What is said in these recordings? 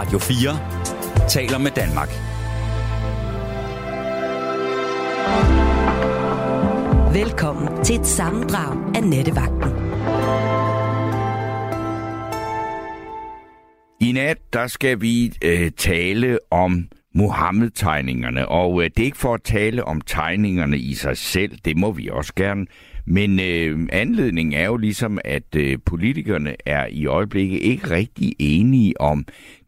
Radio 4 taler med Danmark. Velkommen til et sammendrag af Nettevagten. I nat, der skal vi øh, tale om Mohammed-tegningerne, og øh, det er ikke for at tale om tegningerne i sig selv, det må vi også gerne, men øh, anledningen er jo ligesom, at øh, politikerne er i øjeblikket ikke rigtig enige om,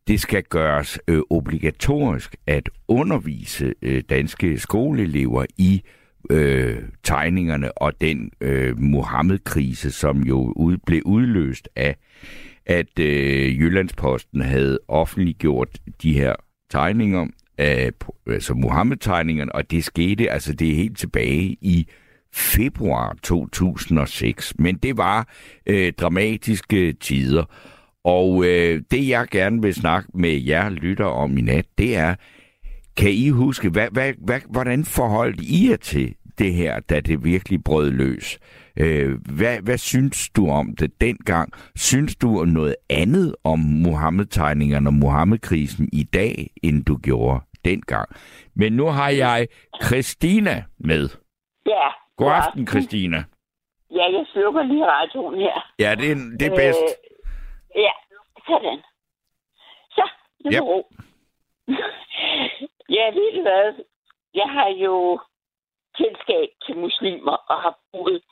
det skal gøres øh, obligatorisk at undervise øh, danske skoleelever i øh, tegningerne og den øh, Mohammed-krise, som jo ud, blev udløst af, at øh, Jyllandsposten havde offentliggjort de her tegninger, af, altså Mohammed-tegningerne, og det skete, altså det er helt tilbage i februar 2006. Men det var øh, dramatiske tider. Og øh, det jeg gerne vil snakke med jer lytter om i nat, det er, kan I huske, hvad, hvad, hvad, hvordan forholdt I jer til det her, da det virkelig brød løs? Øh, hvad, hvad synes du om det dengang? Synes du noget andet om Mohammed-tegningerne og Mohammed-krisen i dag, end du gjorde dengang? Men nu har jeg Christina med. Ja. God aften, Christina. Ja, jeg slukker lige radioen her. Ja, det er, det er bedst. Øh, ja, sådan. Så, nu Yep. ro. ja, ved du hvad? Jeg har jo kendskab til muslimer og har boet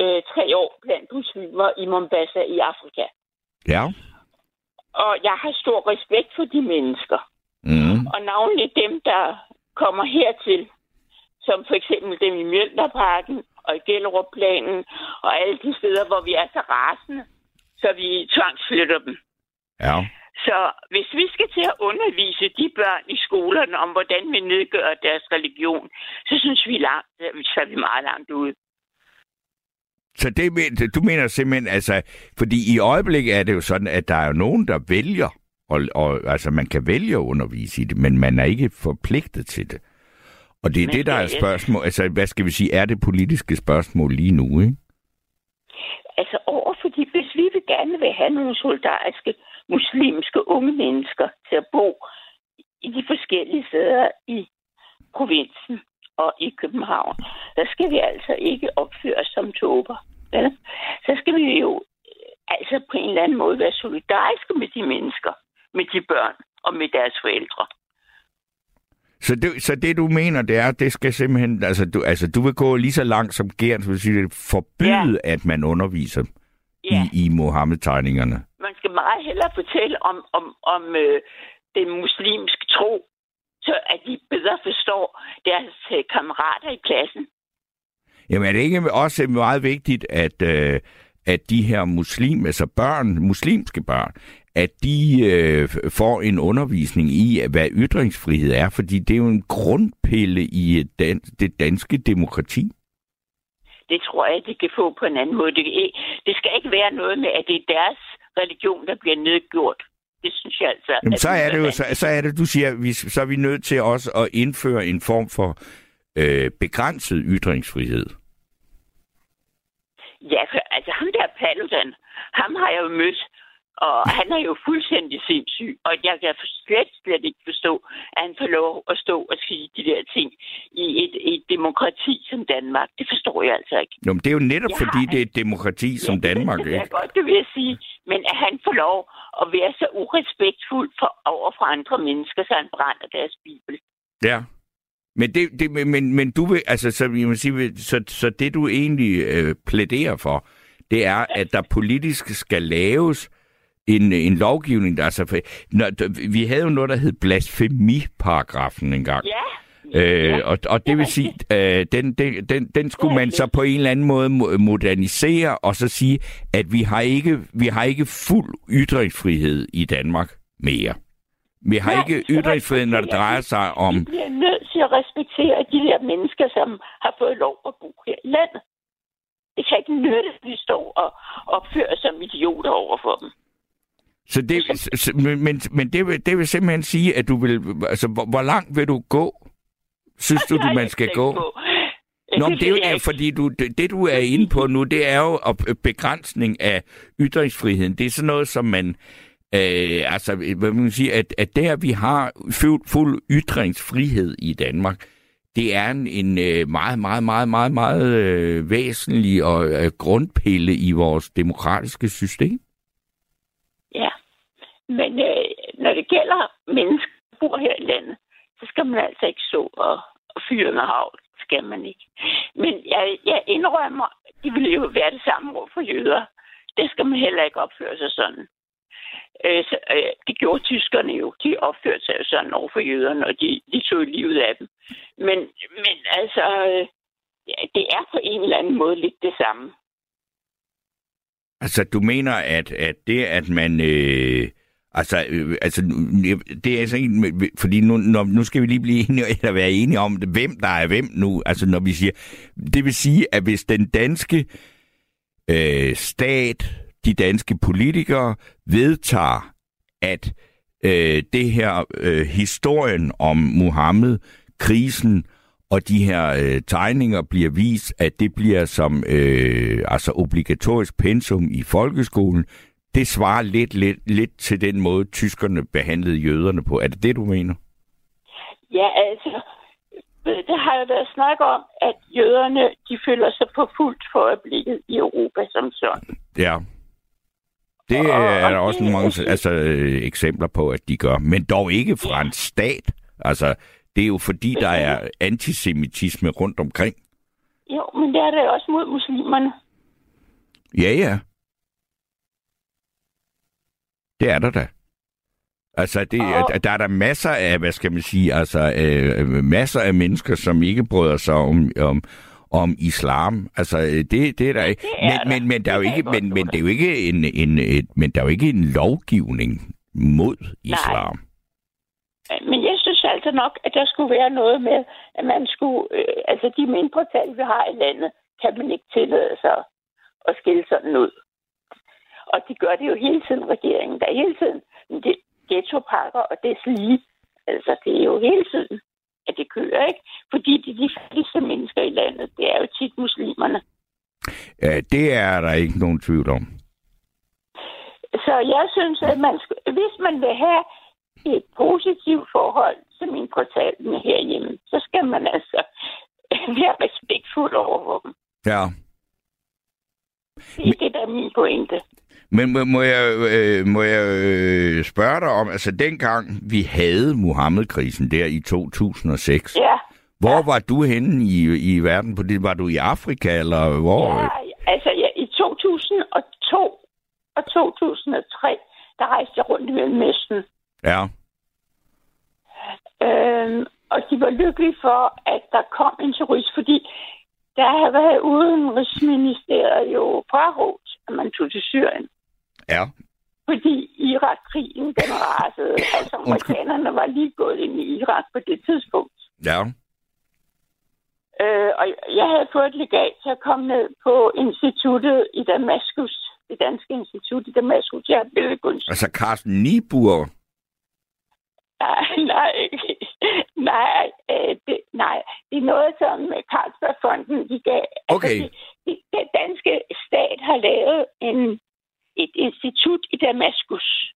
øh, tre år blandt muslimer i Mombasa i Afrika. Ja. Og jeg har stor respekt for de mennesker. Mm. Og navnlig dem, der kommer hertil, som for eksempel dem i Mjølnerparken og i Gellerup-planen og alle de steder, hvor vi er så rasende, så vi tvangsflytter dem. Ja. Så hvis vi skal til at undervise de børn i skolerne om, hvordan vi nedgør deres religion, så synes vi, langt, så er vi meget langt ude. Så det, du mener simpelthen, altså, fordi i øjeblikket er det jo sådan, at der er jo nogen, der vælger, og, og altså man kan vælge at undervise i det, men man er ikke forpligtet til det. Og det er Men det, der er er- spørgsmål, altså hvad skal vi sige, er det politiske spørgsmål lige nu, ikke? Altså over fordi hvis vi vil gerne vil have nogle solidariske muslimske unge mennesker til at bo i de forskellige steder i provinsen og i København, der skal vi altså ikke opføre os som tober. Vel? Så skal vi jo øh, altså på en eller anden måde være solidariske med de mennesker, med de børn og med deres forældre. Så det, så det du mener, det er, det skal simpelthen, altså du, altså, du vil gå lige så langt som Gert, vil sige, forbyde, ja. at man underviser Ja. i, i Mohammed-tegningerne. man skal meget hellere fortælle om, om, om øh, den muslimske tro, så at de bedre forstår deres øh, kammerater i klassen. Jamen er det ikke også meget vigtigt, at, øh, at de her muslim, altså børn, muslimske børn, at de øh, får en undervisning i, hvad ytringsfrihed er, fordi det er jo en grundpille i et dan- det danske demokrati. Det tror jeg, de kan få på en anden måde. Det, det skal ikke være noget med, at det er deres religion, der bliver nedgjort. Det synes jeg altså. Jamen, så er det jo, så, så er det, du siger, vi, så er vi nødt til også at indføre en form for øh, begrænset ytringsfrihed. Ja, for, altså ham der Paludan, ham har jeg jo mødt, og han er jo fuldstændig sindssyg, og jeg kan slet, slet ikke forstå, at han får lov at stå og sige de der ting i et, et demokrati som Danmark. Det forstår jeg altså ikke. Nå, men det er jo netop Jeg fordi, har- det er et demokrati som Ja, Danmark, det, det er ikke? godt, det vil jeg sige. Men at han får lov at være så urespektfuld for, over for andre mennesker, så han brænder deres bibel. Ja. Men, det, det, men- men, du vil, altså, så, jeg må sige, så, så det du egentlig øh, plæderer for, det er, at der politisk skal laves en, en lovgivning, der er så... Når, vi havde jo noget, der hed blasfemiparagrafen engang. Ja, Øh, ja. og, og det vil sige, øh, den, den, den, den skulle man så på en eller anden måde mo- modernisere, og så sige, at vi har ikke, vi har ikke fuld ytringsfrihed i Danmark mere. Vi har Nej, ikke ytringsfrihed, når det drejer sig om... Vi bliver nødt til at respektere de der mennesker, som har fået lov at bo her i landet. Det kan ikke nytte, at vi står og opfører som idioter over for dem. Så det, men, men, det, vil, det vil simpelthen sige, at du vil... Altså, hvor, hvor langt vil du gå? Synes du, Det du man skal gå? på. Nå, men det er jo er, fordi du, det, det, du er inde på nu, det er jo begrænsning af ytringsfriheden. Det er sådan noget, som man Øh, altså, hvad man sige, at, at der vi har fuld, fuld ytringsfrihed i Danmark, det er en, en øh, meget, meget, meget, meget, meget øh, væsentlig og øh, grundpille i vores demokratiske system. Men øh, når det gælder mennesker, der bor her i landet, så skal man altså ikke så og, og fyre med havl. skal man ikke. Men jeg, jeg indrømmer, det ville jo være det samme ord for jøder. Det skal man heller ikke opføre sig sådan. Øh, så, øh, det gjorde tyskerne jo. De opførte sig jo sådan over for jøderne, og de, de tog livet af dem. Men, men altså, øh, ja, det er på en eller anden måde lidt det samme. Altså, du mener, at, at det, at man... Øh, altså, øh, altså, det er altså ikke... Fordi nu, når, nu skal vi lige blive enige, eller være enige om, hvem der er hvem nu. Altså, når vi siger... Det vil sige, at hvis den danske øh, stat, de danske politikere, vedtager, at øh, det her øh, historien om Mohammed, krisen og de her øh, tegninger bliver vist, at det bliver som øh, altså obligatorisk pensum i folkeskolen. Det svarer lidt, lidt, lidt til den måde, tyskerne behandlede jøderne på. Er det det, du mener? Ja, altså, det har jo været snak om, at jøderne, de føler sig på fuldt for øjeblikket i Europa som sådan. Ja. Det og, er der også det, mange altså, øh, eksempler på, at de gør. Men dog ikke fra en stat. Altså, det er jo fordi, der er antisemitisme rundt omkring. Jo, men det er der også mod muslimerne. Ja, ja. Det er der da. Altså, det, og... der er der masser af, hvad skal man sige, altså øh, masser af mennesker, som ikke bryder sig om, om, om islam. Altså, det, det er der ikke. Men, men, men, der er jo ikke, men, men det er jo ikke en, en, et, men der er jo ikke en lovgivning mod islam. Nej. Men jeg synes altså nok, at der skulle være noget med, at man skulle, øh, altså de mindretal, vi har i landet, kan man ikke tillade sig at skille sådan ud. Og de gør det jo hele tiden, regeringen. Der er hele tiden det, ghettopakker, og det lige. Altså, det er jo hele tiden, at det kører, ikke? Fordi de, de fattigste mennesker i landet, det er jo tit muslimerne. Ja, det er der ikke nogen tvivl om. Så jeg synes, at man hvis man vil have et positivt forhold til min portalen herhjemme, så skal man altså være respektfuld over dem. Ja. Det er det, der er min pointe. Men må, må jeg, øh, må jeg øh, spørge dig om, altså dengang vi havde Mohammed-krisen der i 2006, ja. hvor ja. var du henne i, i verden på det? Var du i Afrika, eller hvor? Ja, altså ja, i 2002 og 2003, der rejste jeg rundt i Mellemøsten. Ja. Øhm, og de var lykkelige for, at der kom en turist, fordi der havde været udenrigsministeriet jo frarådt, at man tog til Syrien. Ja. Fordi Irak-krigen, den rasede. altså, amerikanerne var lige gået ind i Irak på det tidspunkt. Ja. Øh, og jeg havde fået et legat til at komme ned på instituttet i Damaskus. Det danske institut i Damaskus. Jeg har billedkunst. Altså Carsten Niebuhr? Nej, nej, nej, øh, det, nej. Det er noget, som Carlsbergfonden de gav. Okay. Altså, det, det, den danske stat har lavet en et institut i Damaskus.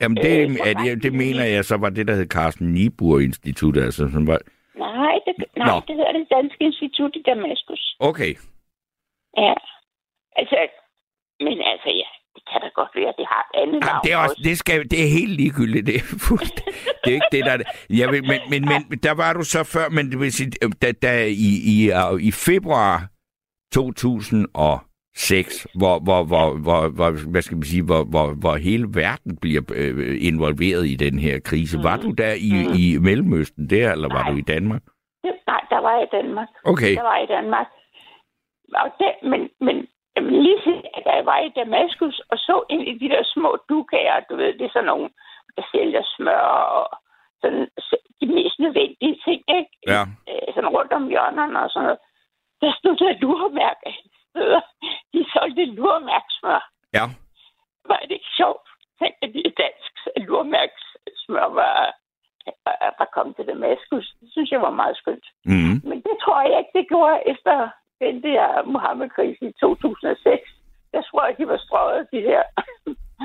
Jamen, det, øh, er det, det mener jeg så var det, der hed Carsten Niebuhr Institut, altså, som var... Nej, det, nej Nå. det hedder det Danske Institut i Damaskus. Okay. Ja. Altså, men altså, ja, det kan da godt være, at det har et andet Jamen, navn. Det er, også, det, skal, det er helt ligegyldigt. Det er, det er ikke det, der er det. Ja, men, men, men, der var du så før, men det vil sige, da, da i, i, i februar 2000 og 6, hvor, hvor, hvor, hvor, hvor, hvad skal man sige, hvor, hvor, hvor hele verden bliver øh, involveret i den her krise. Mm. Var du der i, mm. i Mellemøsten der, eller nej. var du i Danmark? Nej, der var jeg i Danmark. Okay. Der var jeg i Danmark. Og det, men, men men lige siden, at jeg var i Damaskus og så en af de der små dukager, du ved, det er sådan nogle, der sælger smør og sådan, de mest nødvendige ting, ikke? Ja. Øh, sådan rundt om hjørnerne og sådan noget. Der stod der lurmærke steder. De solgte lurmærksmør. Ja. Var det ikke sjovt? Tænk, at de dansk lurmærksmør var, var kommet til Damaskus. Det synes jeg var meget skønt. Mm. Men det tror jeg ikke, det gjorde efter den der Mohammed-krise i 2006. Jeg tror jeg, de var strøget, de der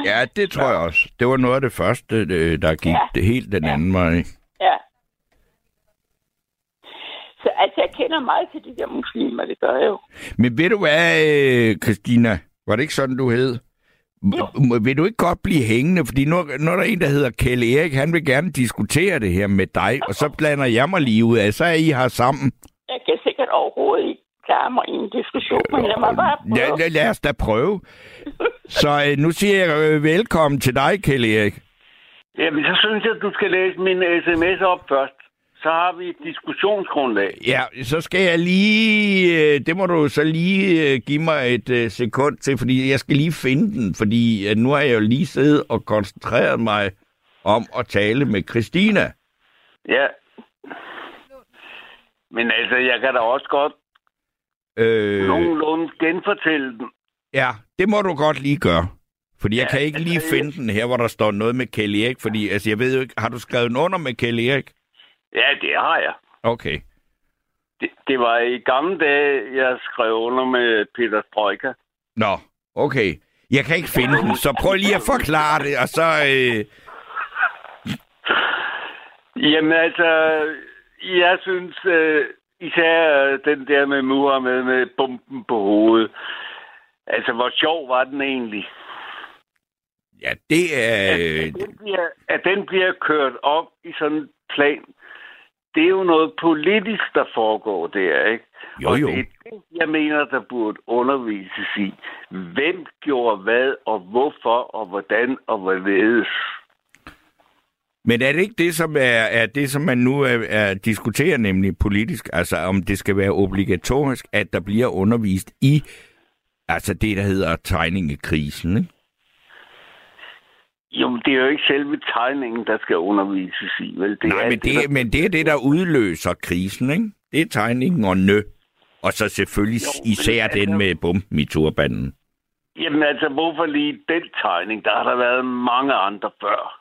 Ja, det tror jeg også. Det var noget af det første, der gik Ja. det helt den Ja. anden vej. Ja. Så altså, jeg kender meget til de der muslimer, det gør jeg jo. Men ved du hvad, øh, Christina? Var det ikke sådan, du hed? Jo. M- Vil du ikke godt blive hængende? Fordi nu, nu er der en, der hedder Kjell Erik. Han vil gerne diskutere det her med dig, og så blander jeg mig lige ud af. Så er I her sammen. Jeg kan sikkert overhovedet ikke klare mig i en diskussion, men lad mig bare prøve. Ja, lad, lad os da prøve. Så øh, nu siger jeg øh, velkommen til dig, Kjell Erik. Jamen, så synes jeg, du skal læse min sms op først. Så har vi et diskussionsgrundlag. Ja, så skal jeg lige... Øh, det må du så lige øh, give mig et øh, sekund til, fordi jeg skal lige finde den, fordi nu har jeg jo lige siddet og koncentreret mig om at tale med Christina. Ja. Men altså, jeg kan da også godt Øh, nogenlunde genfortælle den. ja, det må du godt lige gøre. Fordi jeg Ja, kan ikke lige altså, finde den her, hvor der står noget med Kjell Erik, fordi altså, jeg ved jo ikke, har du skrevet den under med Kjell Erik? Ja, det har jeg. Okay. Det, det var i gamle dage, jeg skrev under med Peter Strøjka. Nå, okay. Jeg kan ikke finde den, så prøv lige at forklare det, og så... Øh, Jamen altså, jeg synes øh, især den der med Muhammed med bomben på hovedet. Altså, hvor sjov var den egentlig? ja, det er... At, den bliver, at den bliver kørt op i sådan en plan, det er jo noget politisk, der foregår der, ikke? Jo, Og jo. det er det, jeg mener, der burde undervises i. Hvem gjorde hvad, og hvorfor, og hvordan, og hvorledes. Men er det ikke det, som er, er det, som man nu er, er diskuterer, nemlig politisk, altså om det skal være obligatorisk, at der bliver undervist i altså det, der hedder tegningekrisen, ikke? Jo, men det er jo ikke selve tegningen, der skal undervises i, vel? Det Nej, er men det, der- men det er det, der udløser krisen, ikke? Det er tegningen og nø. Og så selvfølgelig Jo, men især altså- den med bomben i turbanden. Jamen altså, hvorfor lige den tegning? Der har der været mange andre før.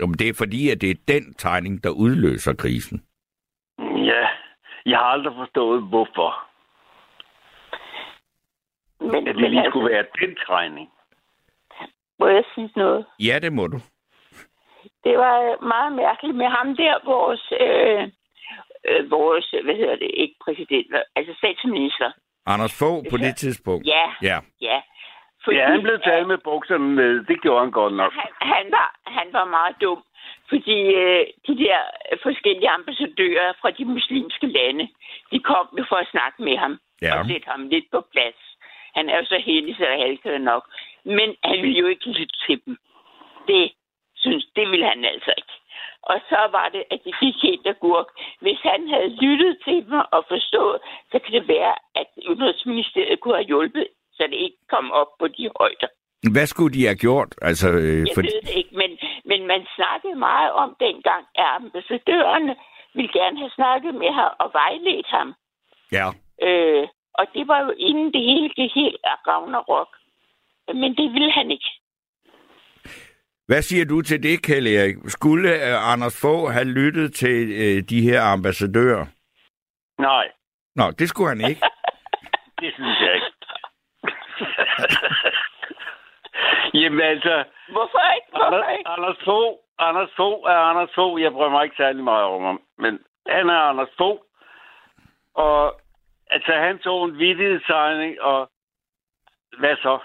Jo, men det er fordi, at det er den tegning, der udløser krisen. Ja, jeg har aldrig forstået, hvorfor. Men, At det men lige altså, skulle være den tegning. Må jeg sige noget? Ja, det må du. Det var meget mærkeligt med ham der, vores, øh, øh, vores hvad hedder det, ikke præsident, altså statsminister. Anders Fogh på det tidspunkt. Ja, Ja. ja. Fordi, Ja, han blev taget med bukserne med. Det gjorde han godt nok. han, han, var, han var meget dum, fordi øh, de der forskellige ambassadører fra de muslimske lande, de kom jo for at snakke med ham Ja. og sætte ham lidt på plads. Han er jo så heldig, så er halvkører nok. Men han ville jo ikke lytte til dem. Det synes, det ville han altså ikke. Og så var det, at de fik helt agurk. Hvis han havde lyttet til dem og forstået, så kan det være, at Udenrigsministeriet kunne have hjulpet, så det ikke kom op på de højder. Hvad skulle de have gjort? Altså, øh, Jeg for... ved det ikke, men, men man snakkede meget om dengang, at ambassadørerne ville gerne have snakket med ham og vejledt ham. Ja. Øh, og det var jo inden det hele gik helt af Ragnarok. Men det ville han ikke. Hvad siger du til det, Kjell Erik? Skulle uh, Anders Fogh have lyttet til uh, de her ambassadører? Nej, Nå, det skulle han ikke. det synes jeg ikke. Jamen altså, Hvorfor ikke? Hvorfor Anders, ikke? Anders Fogh, Anders Fogh er Anders Fogh. Jeg prøver mig ikke særlig meget om ham. Men han er Anders Fogh. Og altså, han tog en vittighedstegning, og hvad så?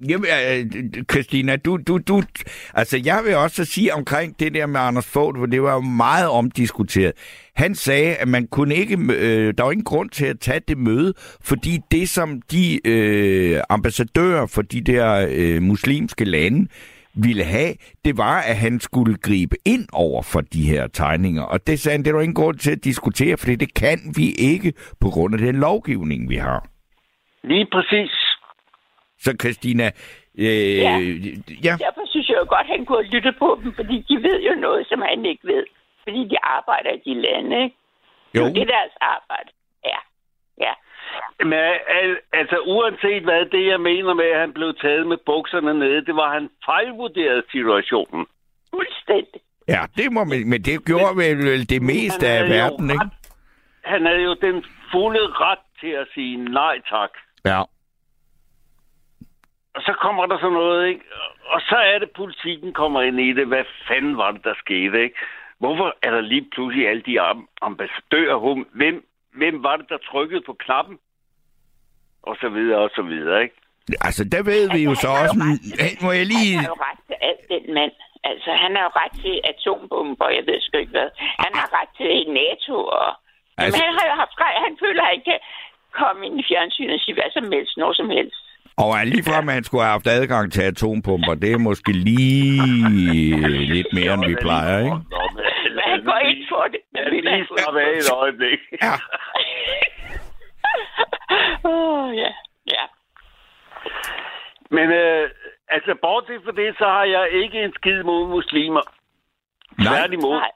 Jamen, øh, Christina, du, du, du, altså jeg vil også sige omkring det der med Anders Fogh, for det var jo meget omdiskuteret. Han sagde, at man kunne ikke, øh, der var ingen grund til at tage det møde, fordi det som de øh, ambassadører for de der øh, muslimske lande ville have, det var, at han skulle gribe ind over for de her tegninger. Og det sagde han, det var ingen grund til at diskutere, for det kan vi ikke på grund af den lovgivning, vi har. Lige præcis. Så Christina, øh, Ja. ja. Derfor synes jeg jo godt, at han kunne have lyttet på dem, fordi de ved jo noget, som han ikke ved. Fordi de arbejder i de lande, ikke? Jo. Det er deres arbejde. Ja. Ja. Men al- altså, uanset hvad det, jeg mener med, at han blev taget med bukserne nede, det var, at han fejlvurderede situationen. Fuldstændig. Ja, det må man, men det gjorde vel, vel det meste af verden, ikke? ret- Han havde jo den fulde ret til at sige nej tak. Ja. Og så kommer der sådan noget, ikke? Og så er det, politikken kommer ind i det. Hvad fanden var det, der skete, ikke? Hvorfor er der lige pludselig alle de am- ambassadører? Hvem, hvem var det, der trykkede på knappen? Og så videre, og så videre, ikke? Altså, der ved vi jo så han har også... jo til- Må jeg lige... Han har jo ret til alt, den mand. Altså, han har jo ret til atombomber, jeg ved sgu ikke hvad. Han har ret til NATO, og... Altså- Altså... han har jo haft. Han føler, at han kan komme ind i fjernsynet og sige hvad som helst, når som helst. Og er lige frem, at han skulle have haft adgang til atompumper, det er måske lige lidt mere, end vi plejer, ikke? Men han går ind for det. Jeg lige slappe af et øjeblik. Ja. Åh, ja. Ja. Men øh, altså, bortset fra det, så har jeg ikke en skid mod muslimer. Nej, Tværtimod. Nej.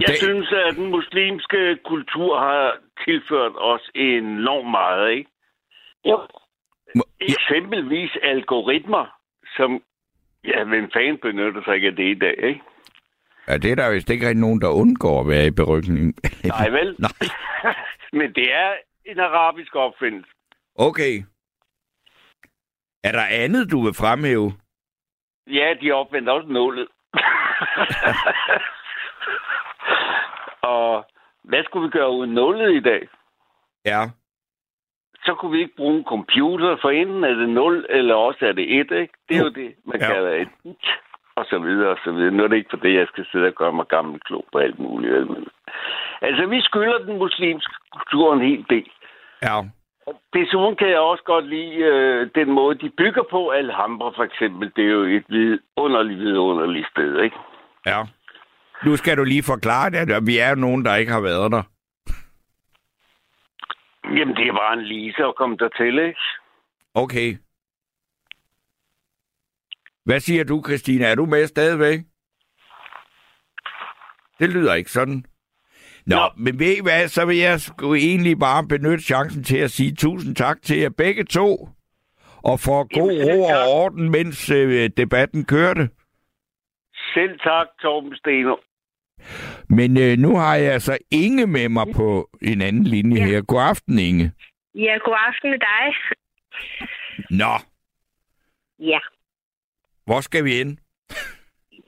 Jeg det, synes, at den muslimske kultur har tilført os enormt meget, ikke? Jo. Eksempelvis algoritmer, som... Ja, hvem fanden benytter sig ikke af det i dag, ikke? ja, det er der vist ikke rigtig nogen, der undgår at være i berygning. Nej, vel? Nej. Men det er en arabisk opfindelse. Okay. Er der andet, du vil fremhæve? Ja, de opfandt også nullet. Og hvad skulle vi gøre uden nullet i dag? Ja. Så kunne vi ikke bruge en computer, for enten er det 0, eller også er det 1, ikke? Det er jo det, man Ja. kalder et og så videre, og så videre. Nu er det ikke for det, jeg skal sidde og gøre mig gammel klog på alt muligt. Men... Altså, vi skylder den muslimske kultur en hel del. Ja. Desuden kan jeg også godt lide øh, den måde, de bygger på. Alhambra for eksempel, det er jo et vidunderligt, vidunderligt sted, ikke? Ja. Nu skal du lige forklare det. og Vi er jo nogen, der ikke har været der. Jamen, det er bare en lise at komme dertil, ikke? Okay. Hvad siger du, Christina? Er du med stadigvæk? Det lyder ikke sådan. Nå, Nå. Men ved I hvad, så vil jeg sgu egentlig bare benytte chancen til at sige tusind tak til jer begge to. Og for god Jamen, ro og orden, mens øh, debatten kørte. Selv tak, Torben Steno. Men øh, nu har jeg altså Inge med mig på en anden linje Ja. her. God aften, Inge. Ja, god aften med dig. Nå, Ja. hvor skal vi ind?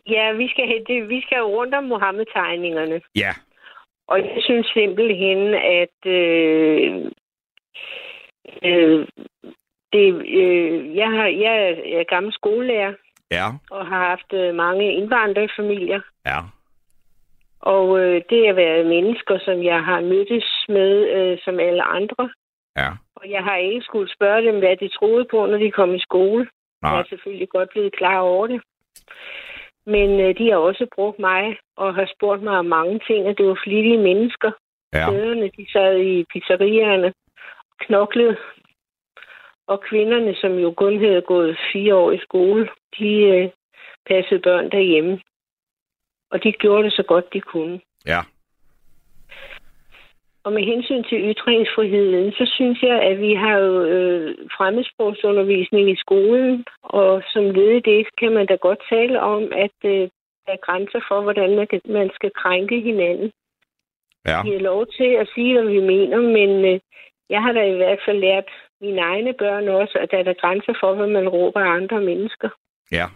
Ja, vi skal, det, vi skal rundt om Mohammed-tegningerne. Ja, Og jeg synes simpelthen, at øh, øh, det, øh, jeg, har, jeg er- jeg er gammel skolelærer ja, og har haft øh, mange indvandrerfamilier. ja. Og øh, det har været mennesker, som jeg har mødtes med, øh, som alle andre. Ja, Og jeg har ikke skulle spørge dem, hvad de troede på, når de kom i skole. Jeg nej, er selvfølgelig godt blevet klar over det. Men øh, de har også brugt mig og har spurgt mig om mange ting, og det var flittige mennesker. ja, Fædrene, de sad i pizzerierne og knoklede. Og kvinderne, som jo kun havde gået fire år i skole, de øh, passede børn derhjemme. Og de gjorde det så godt, de kunne. ja, Og med hensyn til ytringsfriheden, så synes jeg, at vi har jo øh, fremmedsprogsundervisning i skolen, og som led i det kan man da godt tale om, at øh, der er grænser for, hvordan man, kan, man skal krænke hinanden. ja, Vi har lov til at sige, hvad vi mener, men øh, jeg har da i hvert fald lært mine egne børn også, at der er der grænser for, hvad man råber af andre mennesker. ja.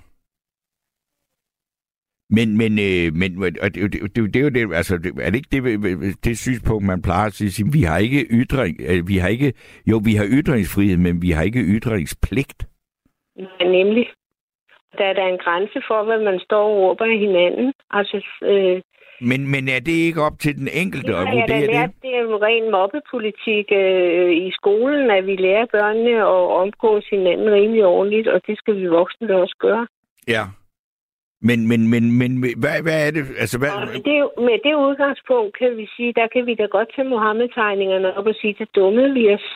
Men, men, øh, men og det, det, det, det er jo det, altså, det, er det ikke det, det synspunkt, man plejer at sige, vi har ikke ytring, øh, vi har ikke, jo, vi har ytringsfrihed, men vi har ikke ytringspligt. Ja, nemlig. Der er der en grænse for, hvad man står og råber af hinanden. Altså, øh, Men, men er det ikke op til den enkelte Det at vurdere lært, det? det er jo ren mobbepolitik øh, i skolen, at vi lærer børnene at omgås hinanden rimelig ordentligt, og det skal vi voksne også gøre. Ja. Men, men, men, men hvad, hvad er det? Altså, hvad, Og med det, med det udgangspunkt kan vi sige, der kan vi da godt tage Mohammed-tegningerne op og sige, der dummede vi os.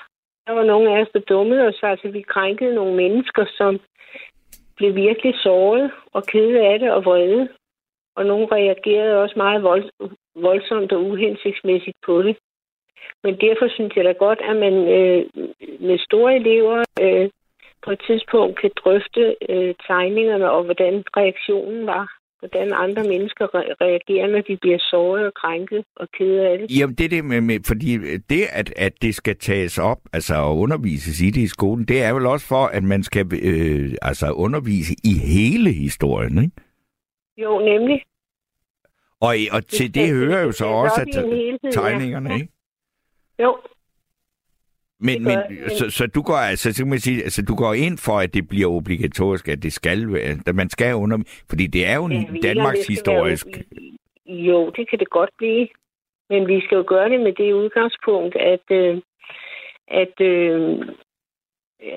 Der var nogle af os, der dummede os, altså vi krænkede nogle mennesker, som blev virkelig såret og kede af det og vrede. Og nogle reagerede også meget vold, voldsomt og uhensigtsmæssigt på det. Men derfor synes jeg da godt, at man øh, med store elever øh, på et tidspunkt kan drøfte øh, tegningerne og hvordan reaktionen var. hvordan andre mennesker re- reagerer, når de bliver såret og krænket og kede af det. Jamen, det er det med, med fordi det, at, at det skal tages op, altså at undervises i det i skolen, det er vel også for, at man skal øh, altså undervise i hele historien, ikke? Jo, nemlig. Og, og til det, det hører jo så også, ja. at tegningerne, ikke? Jo, Men, men, men- så, så, du går altså, så kan man sige, altså, du går ind for, at det bliver obligatorisk, at det skal være, at man skal under, fordi det er jo en Danmarks historisk. være- Jo, det kan det godt blive. Men vi skal jo gøre det med det udgangspunkt, at, øh, at, øh,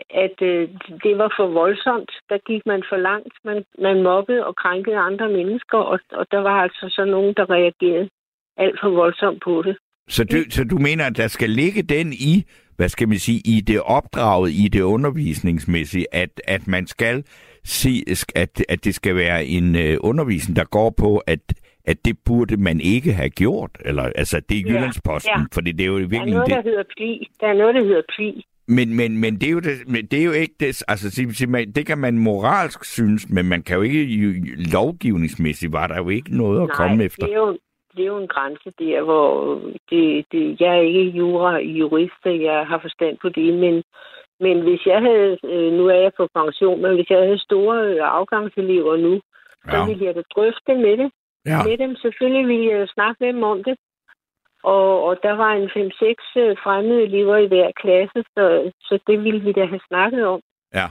at øh, det var for voldsomt. Der gik man for langt. Man, man mobbede og krænkede andre mennesker, og, og der var altså så nogen, der reagerede alt for voldsomt på det. Så du, så du mener, at der skal ligge den i, hvad skal man sige, i det opdraget, i det undervisningsmæssige, at, at man skal se, at, at det skal være en øh, undervisning, der går på, at, at det burde man ikke have gjort, eller altså det er Ja, Jyllandsposten, ja. fordi det er jo Der er virkelig noget, det. der hedder pli. Der er noget, der hedder pli. Men, men, men det er jo det, men det er jo ikke det, altså det kan man moralsk synes, men man kan jo ikke lovgivningsmæssigt var der jo ikke noget at Nej, komme efter. det er jo, det er jo en grænse der, hvor det, det, jeg er ikke jura jurist, så jeg har forstand på det, men, men hvis jeg havde, øh, nu er jeg på pension, men hvis jeg havde store øh, afgangselever nu, så Ja, ville jeg da drøfte med det. ja. Med dem selvfølgelig ville jeg snakke med dem om det. Og, og der var en 5-6 øh, fremmede elever i hver klasse, så, så det ville vi da have snakket om. Ja.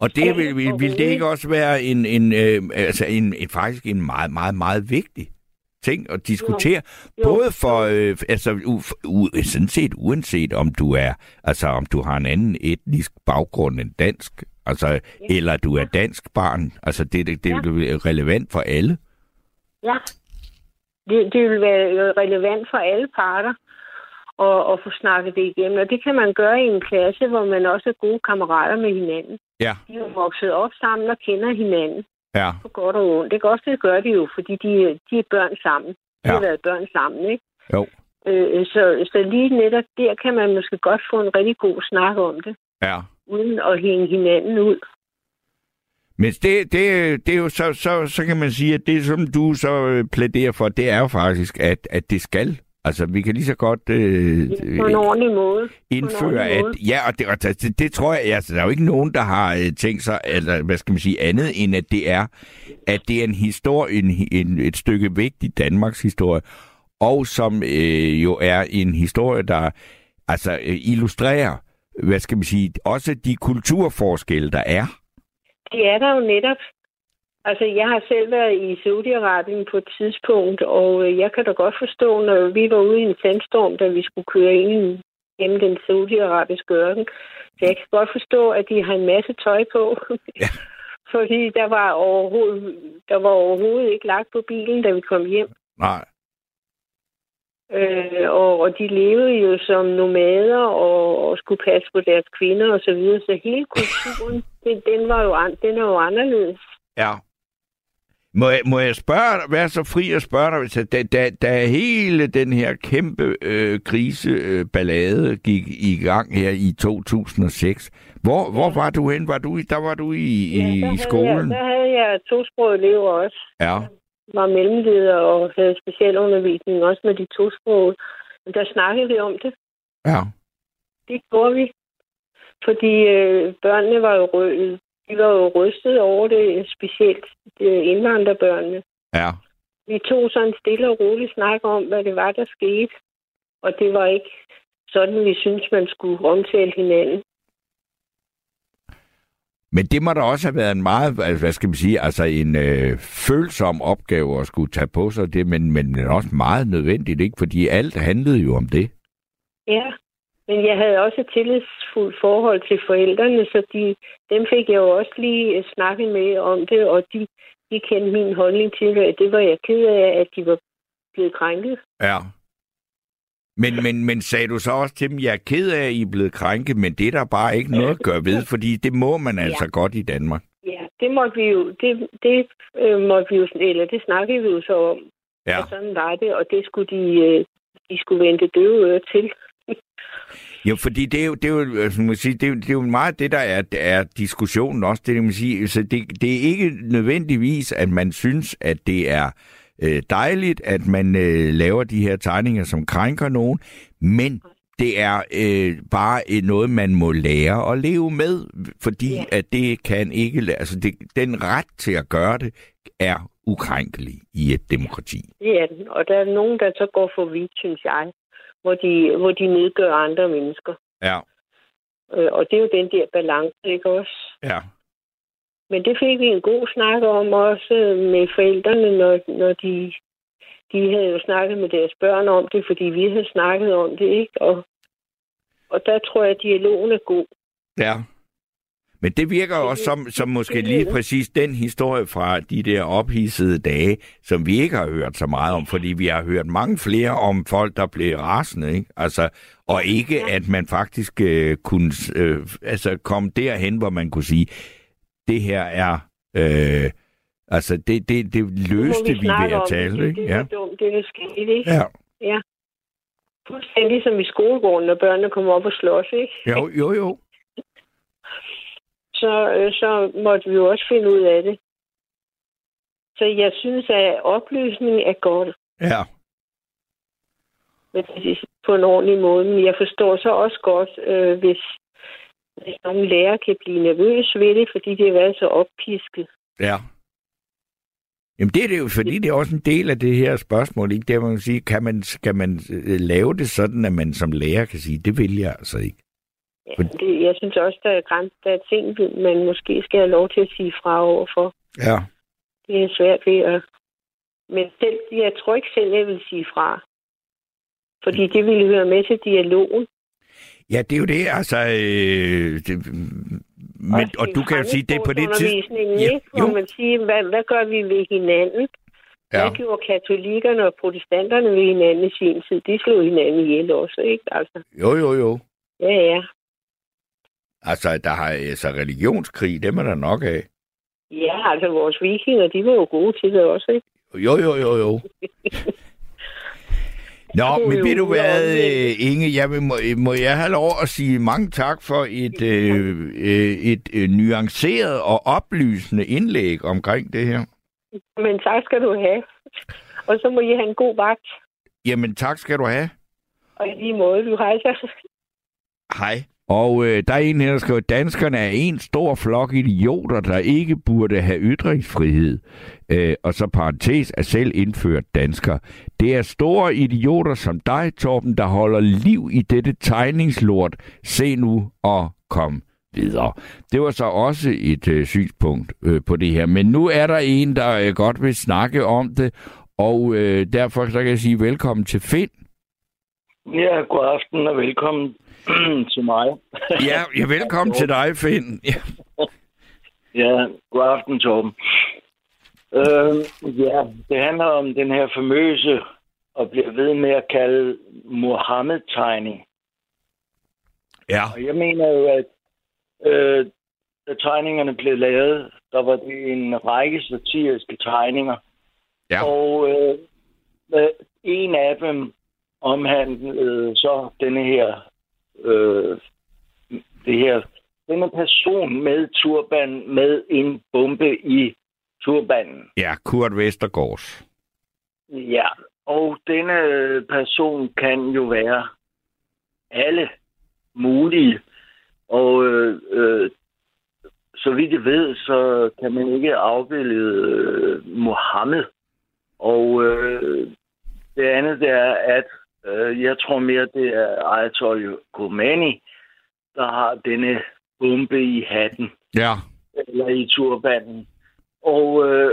Og det vil, vil, vil det ikke også være en, en, øh, altså en, en, faktisk en meget, meget, meget vigtig ting at diskutere, Jo. både for, øh, altså u, u, sådan set uanset om du er, altså om du har en anden etnisk baggrund end dansk, altså, ja. eller du er dansk barn, altså det, det, det Ja. er relevant for alle. Ja. Det, det vil være relevant for alle parter at, at få snakket det igennem. Og det kan man gøre i en klasse, hvor man også er gode kammerater med hinanden. Ja, De er vokset op sammen og kender hinanden ja, på godt og ondt. Det kan også det gør de jo, fordi de, de er børn sammen. De Ja. har været børn sammen, ikke? jo, Øh, så, så lige netop der kan man måske godt få en rigtig god snak om det, ja. uden at hænge hinanden ud. Men det, det, det er jo så, så, så kan man sige, at det, som du så øh, plæderer for, det er jo faktisk, at, at det skal. Altså, vi kan lige så godt øh, På en ordentlig måde. indføre, ordentlig at... måde. Ja, og det, og det, det tror jeg, altså, der er jo ikke nogen, der har øh, tænkt sig, eller hvad skal man sige, andet end at det er, at det er en historie, en, en, et stykke vigtig Danmarks historie, og som øh, jo er en historie, der altså øh, illustrerer, hvad skal man sige, også de kulturforskelle, der er. Det er der jo netop. Altså, jeg har selv været i Saudi-Arabien på et tidspunkt, og øh, jeg kan da godt forstå, når vi var ude i en sandstorm, da vi skulle køre ind gennem den saudiarabiske ørken. Så jeg kan godt forstå, at de har en masse tøj på. Ja. Fordi der var, overhovedet, der var overhovedet ikke lagt på bilen, da vi kom hjem. Nej. Øh, og, og de levede jo som nomader og, og skulle passe på deres kvinder og så videre. Så hele kulturen, den, den, var jo, an, den er jo anderledes. Ja. Må jeg, må jeg spørge dig, være så fri at spørge dig, hvis jeg- da, da, da hele den her kæmpe øh, kriseballade øh, gik i gang her i 2006, hvor, hvor var du hen? Var du, der var du i, i, der i skolen? Jeg, der havde jeg tosprogede elever også. Ja, Var mellemleder og havde specialundervisning også med de tosprogede. Men der snakkede vi om det. ja, Det gjorde vi. Fordi øh, børnene var jo, rø- de var jo rystet over det, specielt de indvandrerbørnene. ja. Vi tog sådan en stille og rolig snak om, hvad det var, der skete. Og det var ikke sådan, vi synes man skulle omtale hinanden. Men det må da også have været en meget, hvad skal man sige, altså en øh, følsom opgave at skulle tage på sig det, men, men men også meget nødvendigt, ikke? Fordi alt handlede jo om det. Ja, men jeg havde også et tillidsfuldt forhold til forældrene, så de, dem fik jeg jo også lige øh, snakket med om det, og de, de kendte min holdning til det, og det var jeg ked af, at de var blevet krænket. Ja. Men, men, men sagde du så også til dem, jeg er ked af, at I er blevet krænket, men det er der bare ikke noget at gøre ved, fordi det må man altså godt i Danmark. Ja, det måtte vi jo, det, det øh, måtte vi jo, eller det snakkede vi jo så om, Ja. og sådan var det, og det skulle de, øh, de skulle vente døve ører til. Jo, fordi det er jo, det er jo, altså, man sige, det er jo, det er jo meget det, der er, er diskussionen også, det, man sige. Så det, det er ikke nødvendigvis, at man synes, at det er øh, dejligt, at man øh, laver de her tegninger, som krænker nogen, men det er øh, bare øh, noget, man må lære at leve med, fordi Ja. at det kan ikke, altså det, den ret til at gøre det, er ukrænkelig i et demokrati. Det er den. Og der er nogen, der så går for vidt, synes jeg, hvor de, hvor de nedgør andre mennesker. Ja, Øh, Og det er jo den der balance, ikke også? ja. Men det fik vi en god snak om også med forældrene, når, når de, de havde jo snakket med deres børn om det, fordi vi havde snakket om det, ikke? Og, og der tror jeg, at dialogen er god. Ja. Men det virker jo også som, som måske lige præcis den historie fra de der ophidsede dage, som vi ikke har hørt så meget om, fordi vi har hørt mange flere om folk, der blev rasende, ikke? Altså, og ikke ja. at man faktisk øh, kunne øh, altså komme derhen, hvor man kunne sige, det her er... Øh, altså, det, det, det løste vi, vi ved at tale, det. ikke? Det Ja. er dumt, det der skete, ikke? ja. Fuldstændig som i skolegården, når børnene kommer op og slås, ikke? Jo, jo, jo. Så, øh, så måtte vi jo også finde ud af det. Så jeg synes, at oplysning er godt Ja. men på en ordentlig måde. Men jeg forstår så også godt, øh, hvis, hvis nogle lærere kan blive nervøse ved det, fordi det har været så oppisket. Ja. Jamen det er det jo, fordi det er også en del af det her spørgsmål, ikke? Det man sige, kan man, kan man øh, lave det sådan, at man som lærer kan sige, det vil jeg altså ikke. Ja, det, jeg synes også, der er, græns, der er ting, man måske skal have lov til at sige fra overfor. Ja. Det er svært ved at... Men selv, jeg tror ikke selv, jeg vil sige fra. Fordi det ville høre med til dialogen. Ja, det er jo det, altså... Øh, det, men, og i du kan jo sige, det er på det tidspunkt... Ja, jo. man siger, hvad, hvad gør vi ved hinanden? Ja, Hvad gjorde katolikkerne og protestanterne ved hinanden i sin tid? De slog hinanden ihjel også, ikke? Altså, jo, jo, jo. ja, ja. Altså, der har altså religionskrig, dem er der nok af. Ja, altså vores vikinger, de var jo gode til det også, ikke? Jo, jo, jo, jo. Nå, men ved du hvad, øh, Inge, jeg vil, må, må jeg have lov at sige mange tak for et, øh, øh, et øh, nuanceret og oplysende indlæg omkring det her. Men tak skal du have. Og så må I have en god vagt. Jamen, tak skal du have. Og i lige måde, du hejser. Hej. Og øh, der er en her, der skriver, at danskerne er en stor flok idioter, der ikke burde have ytringsfrihed. Øh, og så parentes er selv indført dansker. Det er store idioter som dig, Torben, der holder liv i dette tegningslort. Se nu og kom videre. Det var så også et øh, synspunkt øh, på det her. Men nu er der en, der øh, godt vil snakke om det, og øh, derfor så kan jeg sige velkommen til Finn. Ja, god aften og velkommen til mig. Ja, ja velkommen til dig, Finn. Ja. Ja, god aften, Torben. Øh, ja, det handler om den her famøse og bliver ved med at kalde Mohammed-tegning. ja. Og jeg mener jo, at øh, da tegningerne blev lavet, der var det en række satiriske tegninger. Ja. Og øh, en af dem omhandlede så denne her, øh, det her, denne person med turban med en bombe i turbanen. Ja, Kurt Vestergaards. Ja, og denne person kan jo være alle mulige. Og øh, øh, så vidt jeg ved, så kan man ikke afbillede øh, Mohammed. Og øh, det andet det er, at jeg tror mere, det er Ayatollah Khomeini, der har denne bombe i hatten Ja. eller i turbanen. Og øh,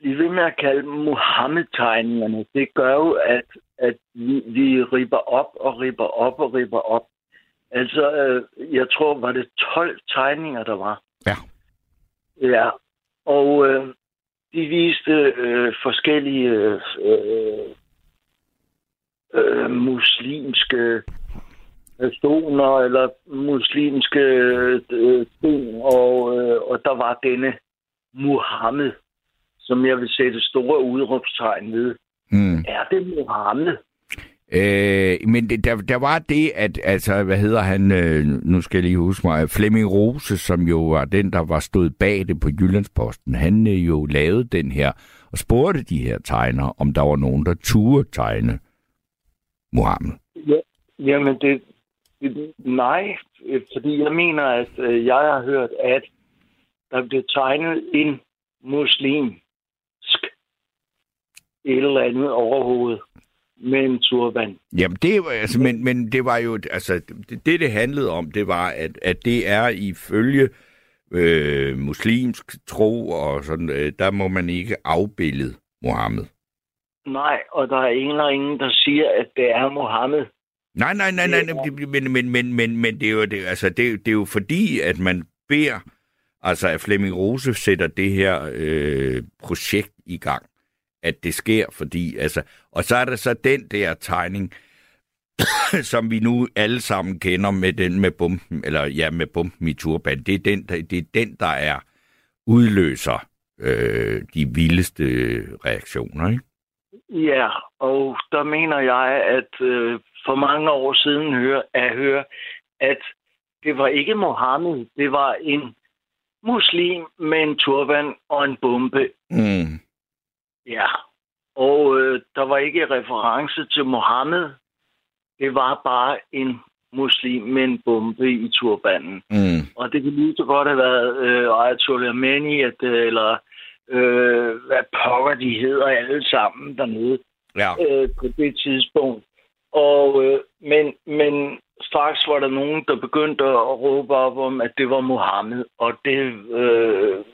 vi vil med at kalde dem Mohammed-tegningerne. Det gør jo, at, at vi, vi ripper op og ripper op og ripper op. Altså, øh, jeg tror, var det 12 tegninger, der var. Ja. Ja, og øh, de viste øh, forskellige øh, øh, muslimske personer eller muslimske øh, ting, og, øh, og der var denne Muhammed, som jeg vil sætte store udråbstegn ved. Mm. Er det Muhammed? Øh, men det, der, der var det, at, altså, hvad hedder han, øh, nu skal jeg lige huske mig, Flemming Rose, som jo var den, der var stået bag det på Jyllandsposten, han øh, jo lavede den her, og spurgte de her tegner, om der var nogen, der turde tegne Mohammed. Ja, jamen, det, det, nej, fordi jeg mener, at øh, jeg har hørt, at der blev tegnet en muslimsk et eller andet overhovedet med en turban. Jamen, det var, altså, men, men det var jo, altså, det, det, handlede om, det var, at, at det er ifølge øh, muslimsk tro og sådan, øh, der må man ikke afbillede Mohammed. Nej, og der er ingen eller ingen, der siger, at det er Mohammed. Nej, nej, nej, nej, nej men, men, men, men, men det er jo, det, altså, det, det er jo fordi, at man beder, altså at Flemming Rose sætter det her øh, projekt i gang, at det sker, fordi, altså, og så er der så den der tegning, som vi nu alle sammen kender med den med bomben, eller ja, med bomben i turban. Det er den, der, det er den, der er udløser øh, de vildeste reaktioner, ikke? Ja, og der mener jeg, at øh, for mange år siden høre, at høre, at det var ikke Mohammed, det var en muslim med en turban og en bombe. Mm. Ja, og øh, der var ikke reference til Mohammed. Det var bare en muslim med en bombe i turbanen. Mm. Og det kunne lige så godt have været øh, Ayatollah Meni, at, øh, eller øh, hvad pokker de hedder alle sammen dernede Ja. øh, på det tidspunkt. Og, øh, men, men straks var der nogen, der begyndte at råbe op om, at det var Mohammed. Og det øh,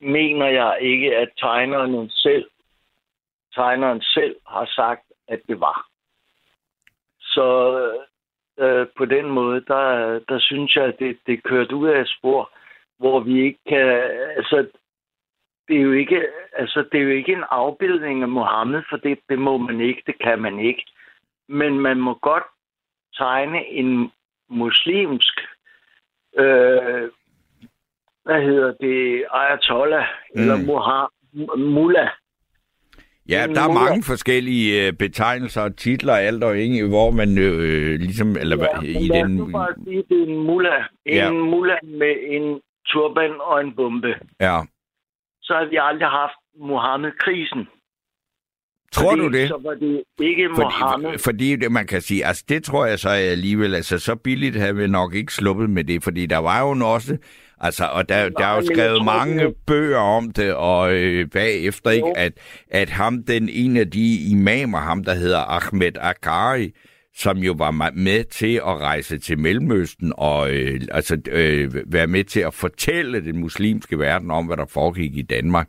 mener jeg ikke, at tegneren selv, tegneren selv har sagt, at det var. Så øh, på den måde, der, der synes jeg, at det, det er kørt ud af et spor, hvor vi ikke kan... Altså, det er jo ikke, altså, det er jo ikke en afbildning af Mohammed, for det, det må man ikke, det kan man ikke. Men man må godt tegne en muslimsk, øh, hvad hedder det, ayatollah, mm. eller muha- mullah. Ja, der er mange forskellige øh, betegnelser og titler, alt og ingen, hvor man øh, ligesom, eller Ja, i lad os den... nu bare sige, det er en mullah. En Ja. mullah med en turban og en bombe. Ja. Så har vi aldrig haft Mohammed-krisen. Tror fordi du det? Så var det ikke Mohammed. Fordi, fordi det, man kan sige, altså det tror jeg så alligevel, altså så billigt havde vi nok ikke sluppet med det, fordi der var jo også, altså, og der, der er jo skrevet mange det- bøger om det, og øh, bagefter, ikke, Jo. at, at ham, den en af de imamer, ham der hedder Ahmed Akari, som jo var med til at rejse til Mellemøsten og øh, altså, øh, være med til at fortælle den muslimske verden om, hvad der foregik i Danmark,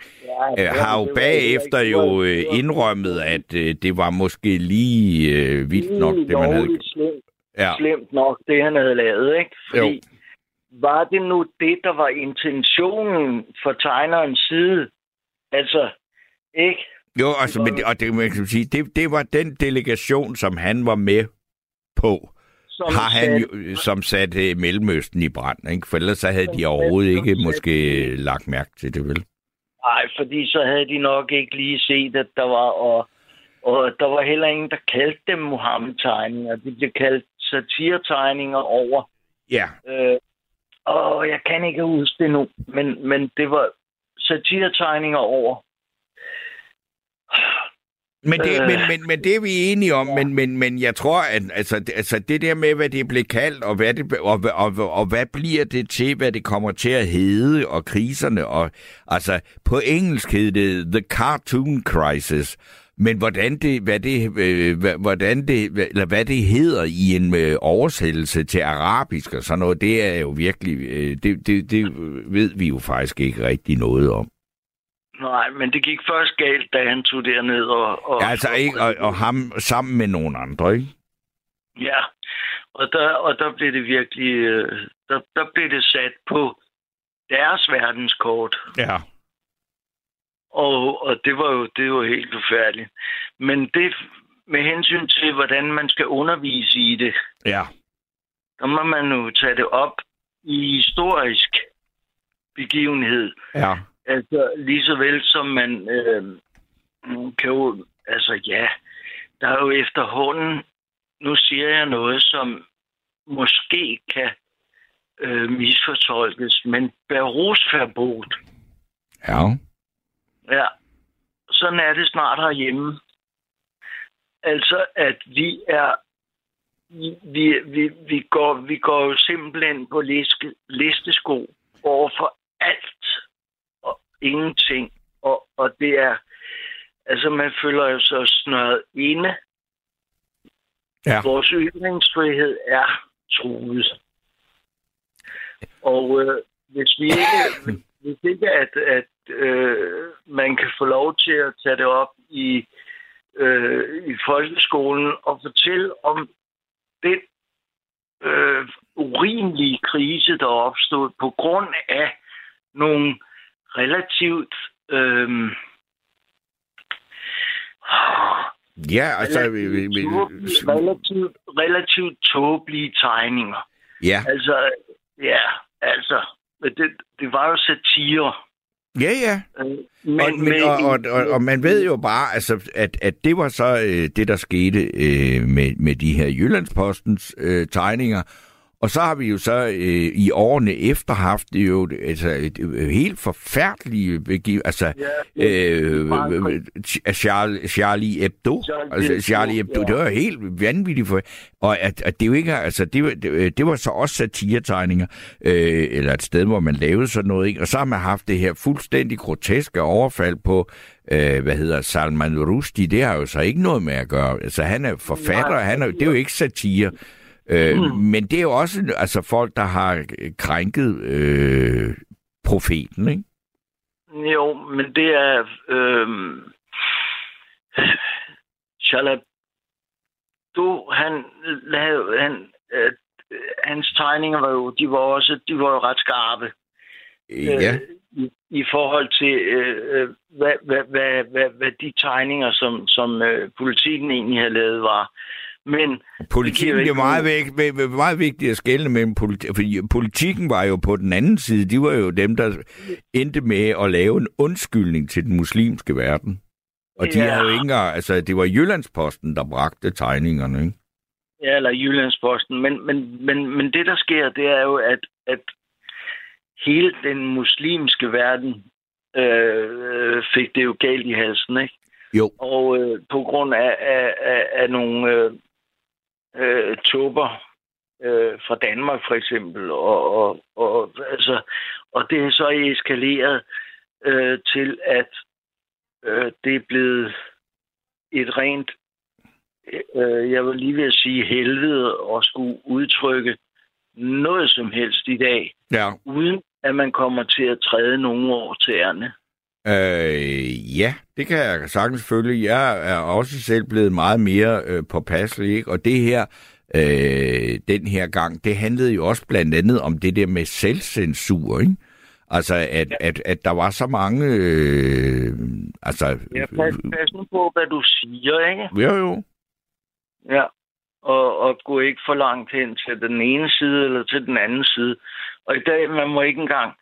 Ja, øh, har jo bagefter jo øh, indrømmet, at øh, det var måske lige øh, vildt nok, det man havde... slemt, Ja, slemt nok, det han havde lavet, ikke? Fordi Jo. var det nu det, der var intentionen fra tegnerens side? Altså, ikke? jo, altså, men, og det, man kan sige, det, det var den delegation, som han var med på, Som har han jo, øh, som satte øh, Mellemøsten i brand, ikke? For ellers så havde de overhovedet ikke måske lagt mærke til det, vel? Nej, fordi så havde de nok ikke lige set, at der var... Og, og der var heller ingen, der kaldte dem Mohammed-tegninger. De blev kaldt satiretegninger over. Ja, Øh, og jeg kan ikke huske det nu, men, men det var satiretegninger over. Men det, Øh. men, men, men det er vi enige om, men, men, men jeg tror, at altså, det- altså, det der med, hvad det blev kaldt, og hvad, det, og, og, og, og hvad bliver det til, hvad det kommer til at hedde, og kriserne, og altså på engelsk hed det The Cartoon Crisis, men hvordan det, hvad det, øh, hvordan det, eller hvad det hedder i en øh, oversættelse til arabisk og sådan noget, det er jo virkelig, øh, det, det, det ved vi jo faktisk ikke rigtig noget om. Nej, men det gik først galt, da han tog derned og... og Ja, altså ikke, og, og ham sammen med nogle andre, ikke? Ja, og der, og der blev det virkelig... øh, Der, der blev det sat på deres verdenskort. Ja. Og, og det var jo det var helt forfærdeligt. Men det med hensyn til, hvordan man skal undervise i det, Ja. der må man jo tage det op i historisk begivenhed. Ja. Altså lige så vel som man øh, kan jo... Altså ja, der er jo efterhånden nu siger jeg noget, som måske kan øh, misfortolkes, men berusverbot, Ja. ja, sådan er det snart herhjemme. Altså, at vi er vi, vi, vi, går, vi går jo simpelthen på liste, listesko over for alt ingenting. Og, og det er, altså man føler jo så snøret inde. Ja. Vores ytringsfrihed er truet. Og øh, hvis vi ikke, hvis ikke at, at øh, man kan få lov til at tage det op i, øh, i folkeskolen og fortælle om den øh, urimelige krise, der opstod på grund af nogle relativt øh, Ja, altså... vi- vi- vi- relativt, relativt tåbelige tegninger. Ja, Altså, ja, altså, det, det var jo satire. ja, ja. Øh, Men, og, men, og, og, og, og man ved jo bare, altså, at, at det var så øh, det, der skete øh, med, med de her Jyllandspostens øh, tegninger. Og så har vi jo så øh, i årene efter haft det jo altså, et, et helt forfærdeligt begiv, altså Ja, øh, Frankrig. Charlie, Charlie Hebdo, Charlie altså Charlie Hebdo, ja. det var helt vanvittigt for, og at, at det jo ikke, altså det, var- det, det var så også satiretegninger, øh, eller et sted, hvor man lavede sådan noget, ikke? og så har man haft det her fuldstændig groteske overfald på, øh, hvad hedder Salman Rushdie, det har jo så ikke noget med at gøre, altså han er forfatter, Nej, han er, det er jo ikke satire, øh, Mm. men det er jo også altså folk, der har krænket øh, profeten, ikke? Jo, men det er... Øh, Charlotte, du, han lavede... Han, øh, hans tegninger var jo, de var også, de var jo ret skarpe. Ja. Øh, i, I forhold til, øh, øh, hvad, hvad, hvad, hvad, hvad de tegninger, som, som øh, politikken egentlig havde lavet, var. Men Politikken det er meget, væk, væ- væ- meget vigtigt at skelne mellem politi- fordi politikken var jo på den anden side. De var jo dem, der endte med at lave en undskyldning til den muslimske verden. Og de Ja. havde jo ikke engang, altså det var Jyllandsposten, der bragte tegningerne, ikke? Ja, eller Jyllandsposten. Men, men, men, men det, der sker, det er jo, at, at hele den muslimske verden øh, fik det jo galt i halsen, ikke? Jo. Og øh, på grund af, af, af, af nogle øh, øh, tåber øh, fra Danmark for eksempel, og, og, og, altså, og det er så eskaleret øh, til, at øh, det er blevet et rent øh, jeg vil lige ved at sige helvede og skulle udtrykke noget som helst i dag, Ja. uden at man kommer til at træde nogen over tæerne. Øh, ja, det kan jeg sagtens følge. Jeg er også selv blevet meget mere øh, påpasselig, ikke? Og det her, øh, den her gang, det handlede jo også blandt andet om det der med selvcensur, ikke? Altså, at, ja. at, at der var så mange... Øh, altså, Ja, pas, pas nu på, hvad du siger, ikke? jo, jo. Ja. Og, og gå ikke for langt hen til den ene side eller til den anden side. Og i dag, man må ikke engang...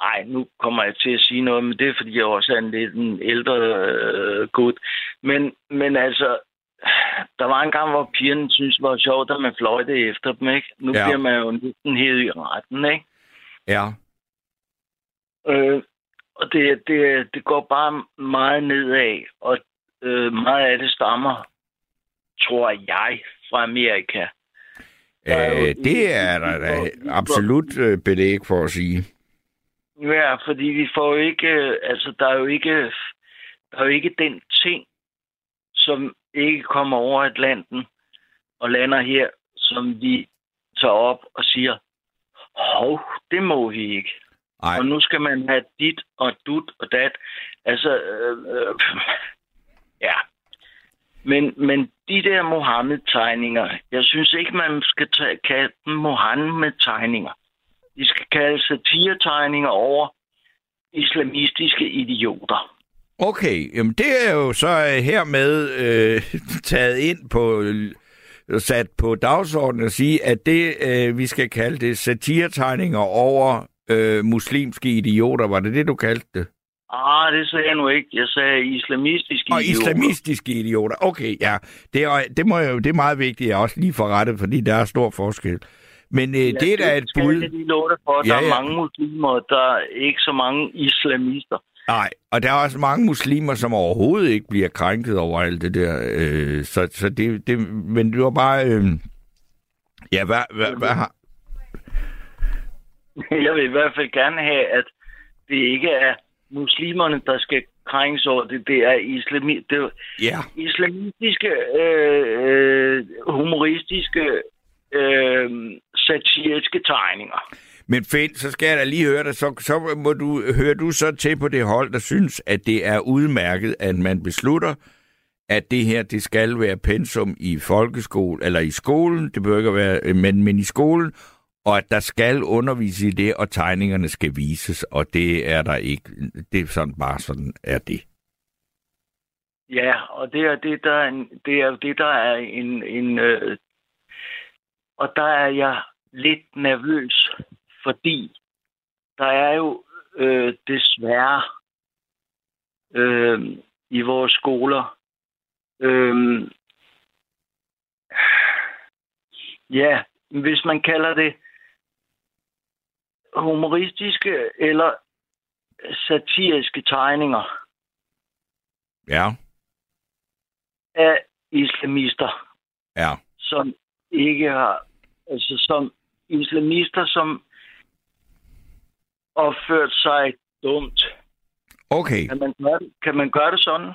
Ej, nu kommer jeg til at sige noget, men det er, fordi jeg også er en lidt en ældre øh, gut. Men, men altså, der var en gang, hvor pigerne synes det var sjovt, at man fløjte efter dem, ikke? Nu Ja. bliver man jo næsten hævet i retten, ikke? Ja. Øh, og det, det, det går bare meget nedad, og øh, meget af det stammer, tror jeg, fra Amerika. er Øh, det er der da absolut øh, belæg for at sige. Ja, fordi vi får jo ikke, øh, altså der er jo ikke, der er jo ikke den ting, som ikke kommer over Atlanten og lander her, som vi tager op og siger, hov, det må vi ikke. Ej, Og nu skal man have dit og dut og dat. Altså, øh, øh, ja. Men, men de der Mohammed-tegninger, jeg synes ikke, man skal tage, kalde dem Mohammed-tegninger. De skal kalde satiretegninger over islamistiske idioter. okay. Jamen, det er jo så øh, hermed øh, taget ind på sat på dagsordenen at sige, at det, øh, vi skal kalde det satiretegninger over øh, muslimske idioter. Var det det, du kaldte det? Ah, det sagde jeg nu ikke. Jeg sagde islamistiske Og idioter. islamistiske idioter. Okay, ja. Det er, det, må jeg, jo- det er meget vigtigt, at jeg også lige får rettet, fordi der er stor forskel. Men øh, det er da et bud. jeg lige love dig for. Der Ja, er ja. mange muslimer, der er ikke så mange islamister. Nej, og der er også mange muslimer, som overhovedet ikke bliver krænket over alt det der. Øh, så så det, det, men det var bare... Øh, ja, hvad, hvad, hvad har... Jeg vil i hvert fald gerne have, at det ikke er muslimerne, der skal krænges over det. Det er, islami, det Ja, islamistiske, øh, øh, humoristiske, øh, satiriske tegninger. men Finn, så skal jeg da lige høre dig. Så, så må du, hører du så til på det hold, der synes, at det er udmærket, at man beslutter, at det her, det skal være pensum i folkeskole, eller i skolen, det behøver ikke at være, men, men i skolen, og at der skal undervise i det, og tegningerne skal vises, og det er der ikke. Det er sådan bare sådan, er det. Ja, og det er det, der er en, det er det, der er en, en øh, og der er jeg lidt nervøs, fordi der er jo øh, desværre øh, i vores skoler øh, ja, hvis man kalder det humoristiske eller satiriske tegninger, Ja, af islamister, ja. som ikke har, altså som islamister, som opført sig dumt. Okay. Kan man gøre det, kan man gøre det sådan?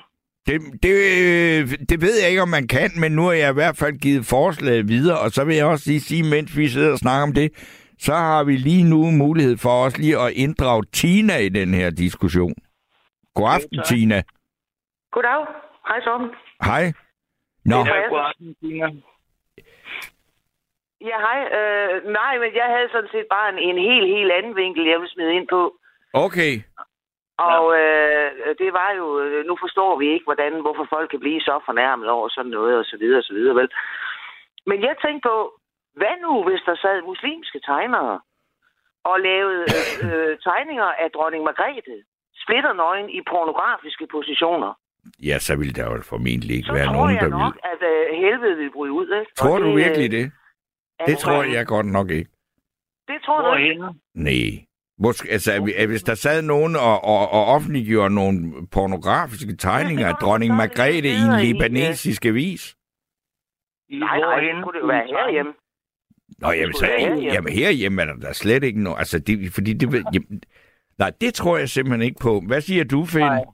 Det, det, øh, det ved jeg ikke, om man kan, men nu har jeg i hvert fald givet forslaget videre, og så vil jeg også lige sige, mens vi sidder og snakker om det, så har vi lige nu mulighed for os lige at inddrage Tina i den her diskussion. God aften, tak. Tina. Goddag. Hej Torben. Hej. Nå, Det er god aften, Tina. Ja, hej. Øh, nej, men jeg havde sådan set bare en, en helt, helt anden vinkel, jeg ville smide ind på. okay. Og øh, det var jo, øh, nu forstår vi ikke, hvordan, hvorfor folk kan blive så fornærmet over sådan noget, og så videre, og så videre, vel? Men jeg tænkte på, hvad nu, hvis der sad muslimske tegnere og lavede øh, tegninger af dronning Margrethe, splitter nøgen i pornografiske positioner? Ja, så vil der jo formentlig ikke Så være tror nogen, jeg der nok, vil. at øh, helvede vil bryde ud, ikke? Tror Og du det, virkelig øh, det? Er Det tror jeg godt nok ikke. Det tror du ikke? Nej. Måske, altså, at hvis der sad nogen og, og, og offentliggjorde nogle pornografiske tegninger af dronning Margrethe i en libanesisk avis, Nej, nej, kunne det være herhjemme. Nå, jamen, så, jamen herhjemme er der, der slet ikke noget. Altså, det, fordi det, jamen, nej, det tror jeg simpelthen ikke på. Hvad siger du, Finn? Nej.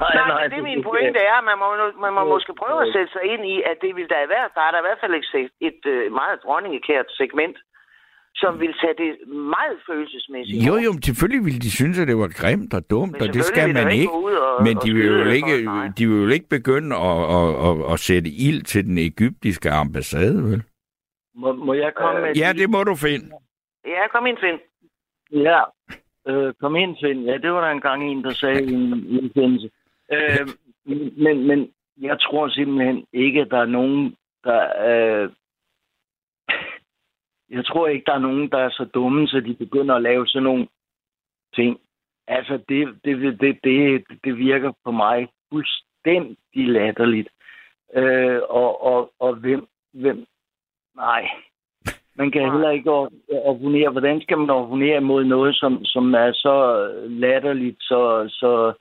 Nej, Nej, nej, det, det min pointe er, at man må, man må måske prøve at sætte sig ind i, at det vil der i hvert fald, der er der i hvert fald et, se- et øh, meget dronningekært segment, som vil tage det meget følelsesmæssigt. Jo, jo, men selvfølgelig ville de synes, at det var grimt og dumt, og det skal man ikke. og, Men de vil, jo ikke, folk, de vil jo ikke begynde at, at, at, at sætte ild til den egyptiske ambassade, vel? Må, må jeg komme med et Ja, det må du finde. Ja, kom ind, Finn. Ja, øh, kom ind, Finn. Ja, det var der engang en, der sagde i en udsendelse. Øh, men, men jeg tror simpelthen ikke, at der er nogen, der... Øh, jeg tror ikke, der er nogen, der er så dumme, så de begynder at lave sådan nogle ting. Altså, det, det, det, det, det virker på mig fuldstændig latterligt. Øh, og, og, og hvem, hvem... Nej, man kan heller ikke op- opponere. Hvordan skal man opponere mod noget, som, som er så latterligt, så, så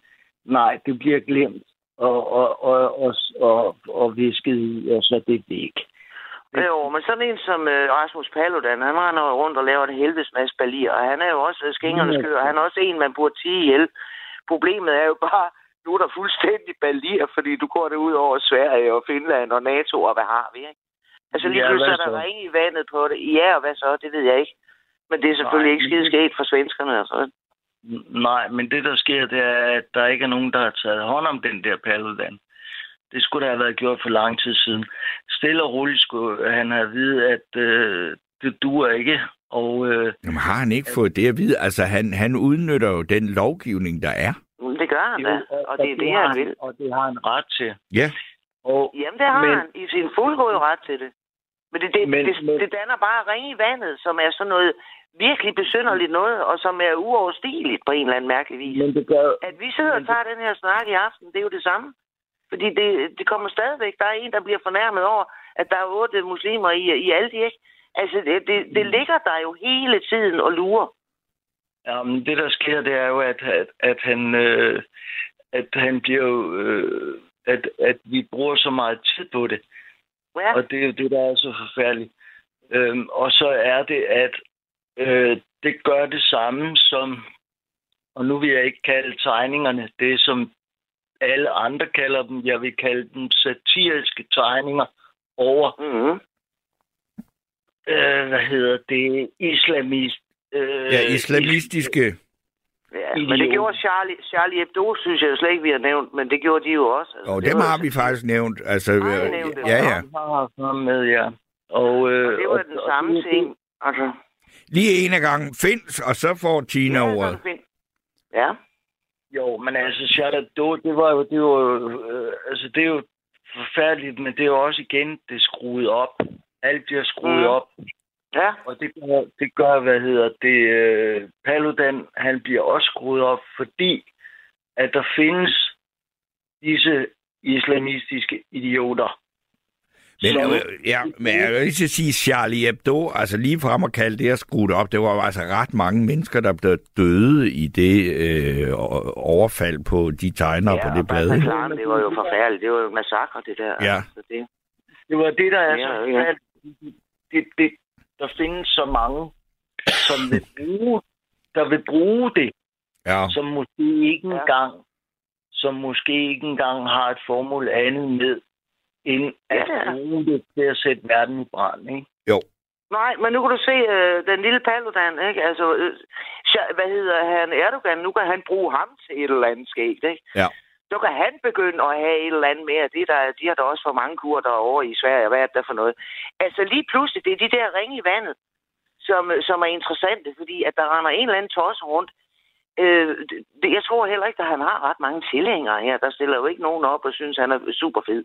nej, det bliver glemt og, og, og, og, og, og visket i, og så det væk. Jo, men sådan en som øh, Rasmus Paludan, han render rundt og laver en helvedes masse balier, og han er jo også øh, skingerne skør, og han er også en, man burde tige ihjel. Problemet er jo bare, nu er der fuldstændig balier, fordi du går det ud over Sverige og Finland og NATO, og hvad har vi, ikke? Altså lige Ja, pludselig er der ring i vandet på det. Ja, og hvad så? Det ved jeg ikke. Men det er selvfølgelig Nej, ikke men skide det- skægt for svenskerne, altså. Nej, men det, der sker, det er, at der ikke er nogen, der har taget hånd om den der paludan. Det skulle der have været gjort for lang tid siden. Stille og roligt skulle han have at vide, at øh, det duer ikke. Og øh, Jamen, har han ikke fået det at vide? Altså, han, han udnytter jo den lovgivning, der er. Det gør han da, og det er det, han vil. Og det har han ret til. Ja. Og, Jamen, det har Men- han i sin fuldgode ret til det. Men det, det, Men- det, men- det danner bare ring i vandet, som er sådan noget virkelig besynderligt noget, og som er uoverstigeligt på en eller anden mærkelig vis. Men det gør, At vi sidder og tager den her snak i aften, det er jo det samme. Fordi det, det kommer stadigvæk. Der er en, der bliver fornærmet over, at der er otte muslimer i, i Aldi, ikke? Altså, det, det, det ligger der jo hele tiden og lurer. Ja, men det der sker, det er jo, at, at, at han, øh, at han bliver jo, øh, at, at vi bruger så meget tid på det. Ja, Og det er jo det, der er så forfærdeligt. Øhm, og så er det, at øh, det gør det samme som, og nu vil jeg ikke kalde tegningerne det, som alle andre kalder dem. Jeg vil kalde dem satiriske tegninger over, mm-hmm. øh, hvad hedder det, islamist. Øh, Ja, islamistiske. ja. Men det gjorde Charlie, Charlie Hebdo, synes jeg jo slet ikke, vi har nævnt, men det gjorde de jo også. Altså, Og det dem har vi faktisk nævnt. Altså, Har øh, nævnt det? ja, ja. Ham med, ja. Og, øh, Og det var den samme det- ting. Altså, Lige en af gangen findes, og så får Tina ja, ordet. Ja, Jo, men altså, Charlotte Hebdo, det var jo, det var jo, øh, altså, det er jo forfærdeligt, men det er jo også igen, det er skruet op. Alt bliver skruet mm. op, ja. og det gør, det gør, hvad hedder det, øh, Paludan, han bliver også skruet op, fordi at der findes disse islamistiske idioter. Men, som- øh, ja, men jeg vil ikke sige Charlie Hebdo, altså lige frem at kalde det at skrue det op, det var altså ret mange mennesker, der blev døde i det øh, overfald på de tegnere ja, på det blad. Bataclan, det var jo forfærdeligt. Det var jo massakre, det der. Ja. Altså, det, Det var det, der er Ja, så ja. Det, det, der findes så mange, som vil bruge, der vil bruge det, Ja. som måske ikke Ja. engang, som måske ikke engang har et formål andet med, end at Ja. bruge det til at sætte verden i brand, ikke? Nej, men nu kan du se øh, den lille Paludan, ikke? Altså, øh, hvad hedder han? Erdogan, nu kan han bruge ham til et eller andet skægt, ikke? Ja. Så kan han begynde at have et eller andet mere. Det der, de har da også for mange kur derovre i Sverige. Hvad er det der for noget? Altså lige pludselig, det er de der ringe i vandet, som, som er interessante, fordi at der render en eller anden tosse rundt. Øh, det, jeg tror heller ikke, at han har ret mange tilhængere her. Der stiller jo ikke nogen op og synes, han er super fed.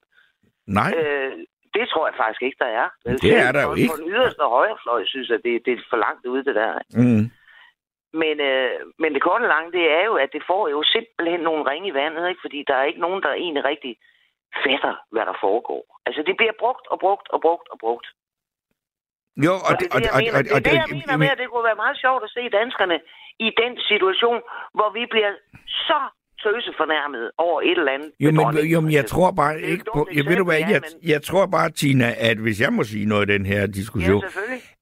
Nej, Øh, det tror jeg faktisk ikke, der er. Det er der jo Og ikke. På den yderste højrefløj synes jeg, det, det er for langt ude, det der. mm. Men, øh, men det korte og lange, det er jo, at det får jo simpelthen nogle ringe i vandet, ikke? fordi der er ikke nogen, der egentlig rigtig fatter, hvad der foregår. Altså, det bliver brugt og brugt og brugt og brugt. Jo, Og, det er det, jeg mener, det, er det, jeg mener med, at det kunne være meget sjovt at se danskerne i den situation, hvor vi bliver så tøse fornærmet over et eller andet. Jo, men, jo, men jeg for tror bare ikke et på... dumt Jeg ved du hvad, jeg, men- jeg tror bare, Tina, at hvis jeg må sige noget i den her diskussion,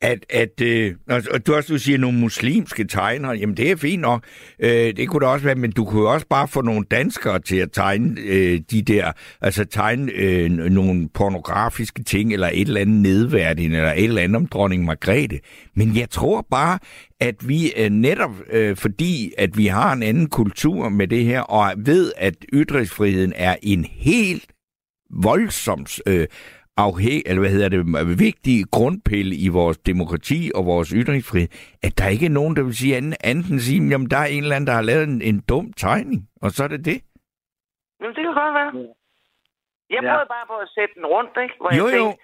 Ja, at, at øh, og- du også du siger nogle muslimske tegnere, jamen det er fint nok, øh, det kunne det også være, men du kunne også bare få nogle danskere til at tegne øh, de der, altså tegne øh, nogle pornografiske ting, eller et eller andet nedværdigende, eller et eller andet om dronning Margrethe. Men jeg tror bare, at vi øh, netop øh, fordi, at vi har en anden kultur med det her, og ved, at ytringsfriheden er en helt voldsomt øh, afhæng, eller hvad hedder det, vigtig grundpille i vores demokrati og vores ytringsfrihed, at der ikke er nogen, der vil sige andet, andet end sige, jamen der er en eller anden, der har lavet en, en dum tegning, og så er det det. Jamen, det kan godt være. Jeg Ja. prøvede bare på at sætte den rundt, ikke? Hvor Jo, jeg jo. tænkte,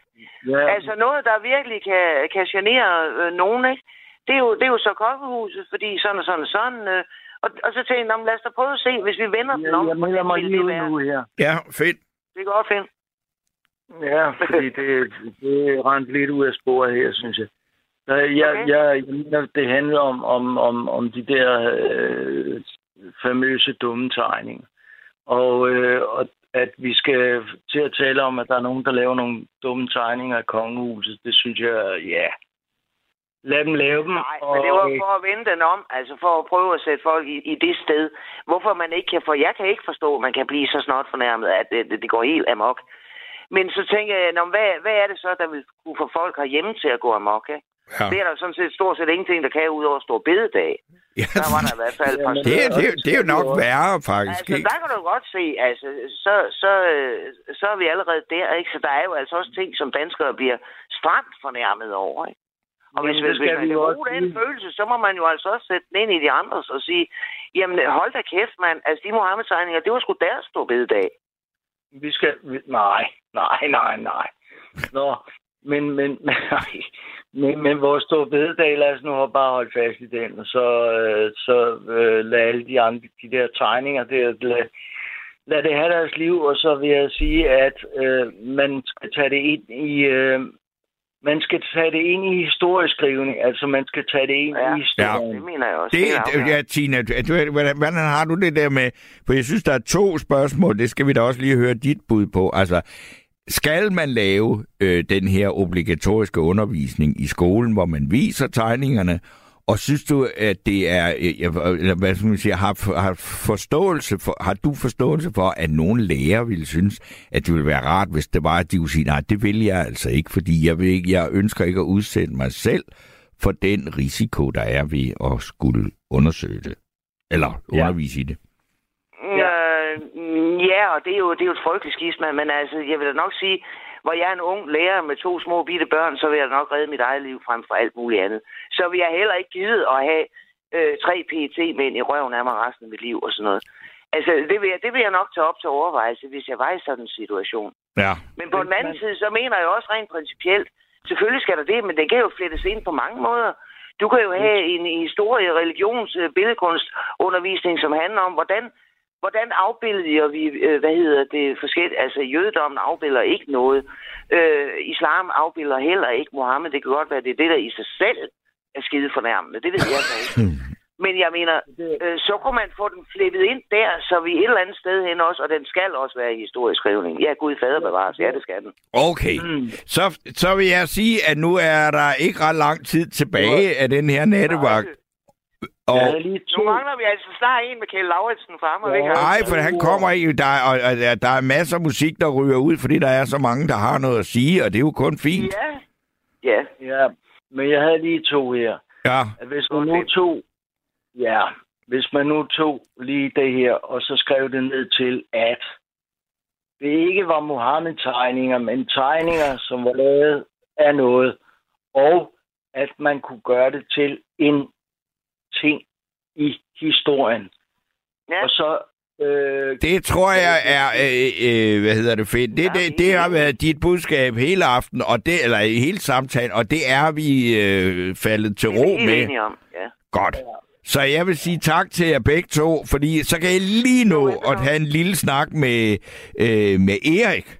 Ja, Altså noget, der virkelig kan, kan genere øh, nogen, ikke? Det er, jo, det er jo så kokkehuset, fordi sådan og sådan og sådan. Øh, og, og så tænkte jeg, "Nå, men lad os da prøve at se, hvis vi vender den om. jeg melder mig hvordan lige ud det være?" nu her. Ja, fedt. Det kan godt finde. Ja, fordi det, det er rent lidt ud af sporet her, synes jeg. Jeg, Okay. jeg, jeg mener, det handler om, om, om, om de der øh, famøse dumme tegninger. Og, øh, og at vi skal til at tale om, at der er nogen, der laver nogle dumme tegninger af kongehuset, det synes jeg, ja. Lad dem lave dem. Nej, men det var for at vende den om, altså for at prøve at sætte folk i, i det sted. Hvorfor man ikke kan få... Jeg kan ikke forstå, at man kan blive så snart fornærmet, at det, det, det går helt amok. Men så tænker jeg, Nå, hvad, hvad er det så, der vil kunne få folk herhjemme til at gå amok? Ikke? Ja. Det er der sådan set stort set ingenting, der kan ud over stor bededag. Ja, Der var der i hvert fald par det, er- det, er- det er jo nok værre, faktisk. Altså, ikke? der kan du godt se, altså, så, så, så er vi allerede der, ikke? Så der er jo altså også ting, som danskere bliver stramt fornærmet over, ikke? Og hvis, hvis, hvis skal man kan bruge den følelse, så må man jo altså også sætte den ind i de andres og sige, jamen hold da kæft, mand. Altså, de Mohammed-tegninger, det var sgu deres bededag. Vi skal... Nej, nej, nej, nej. Nå, men, men, men, men vores store bededag, lad os nu bare holde fast i den, og så, øh, så øh, lad alle de andre, de der tegninger, der, lad, lad det have deres liv, og så vil jeg sige, at øh, man skal tage det ind i... Øh, man skal tage det ind i historieskrivning, altså man skal tage det ind Ja. i historien. Det mener jeg også. Det, afgørende. ja, Tina, du, hvordan, hvordan har du det der med... For jeg synes, der er to spørgsmål. Det skal vi da også lige høre dit bud på. Altså, skal man lave øh, den her obligatoriske undervisning i skolen, hvor man viser tegningerne, og synes du, at det er, øh, jeg- eller hvad skal man sige, har, har, forståelse for, har du forståelse for, at nogle lærere ville synes, at det ville være rart, hvis det var, at de kunne sige, nej, det vil jeg altså ikke, fordi jeg, vil ikke, jeg ønsker ikke at udsætte mig selv for den risiko, der er ved at skulle undersøge det, eller Ja. undervise i det. Øh, ja, og det er, jo, det er jo et frygteligt skisma, men altså, jeg vil da nok sige, hvor jeg er en ung lærer med to små bitte børn, så vil jeg nok redde mit eget liv frem for alt muligt andet. Så vil jeg heller ikke givet at have øh, tre pt mænd i røven af mig resten af mit liv og sådan noget. Altså, det vil, jeg, det vil jeg nok tage op til overvejelse, hvis jeg var i sådan en situation. Ja. Men på den anden side, så mener jeg også rent principielt, selvfølgelig skal der det, men det kan jo flettes ind på mange måder. Du kan jo have en historie, religions, øh, billedkunst undervisning, som handler om, hvordan, hvordan afbilder vi, øh, hvad hedder det, forskelligt. Altså, jødedommen afbilder ikke noget. Øh, islam afbilder heller ikke Mohammed. Det kan godt være, det er det, der i sig selv er skide fornærmende. Det ved jeg så ikke. Men jeg mener, øh, så kunne man få den flettet ind der, så vi et eller andet sted hen også, og den skal også være i historieskrivning. Ja, Gud fader bevares. Ja, det skal den. Okay, så, så vil jeg sige, at nu er der ikke ret lang tid tilbage af den her nattevagt. Og, havde lige Nu mangler vi altså snart en med Kjell Lauritsen fremme. Ja. Ikke? nej, for han kommer ikke. Der, er- og, og der- der er masser af musik, der ryger ud, fordi der er så mange, der har noget at sige, og det er jo kun fint. Ja. Ja. ja, men jeg havde lige to her. Ja, hvis man nu tog, ja, hvis man nu tog lige det her, og så skrev det ned til, at det ikke var Mohammed-tegninger, men tegninger, som var lavet af noget, og at man kunne gøre det til en ting i historien. Ja. Og så øh, det tror jeg er, øh, øh, hvad hedder det, fedt. Det, det, det har været dit budskab hele aften, og det, eller hele samtalen, og det er vi øh, faldet til Det er ro med. enige om. Ja. Godt. Så jeg vil sige tak til jer begge to, fordi så kan jeg lige nå at have en lille snak med, øh, med Erik.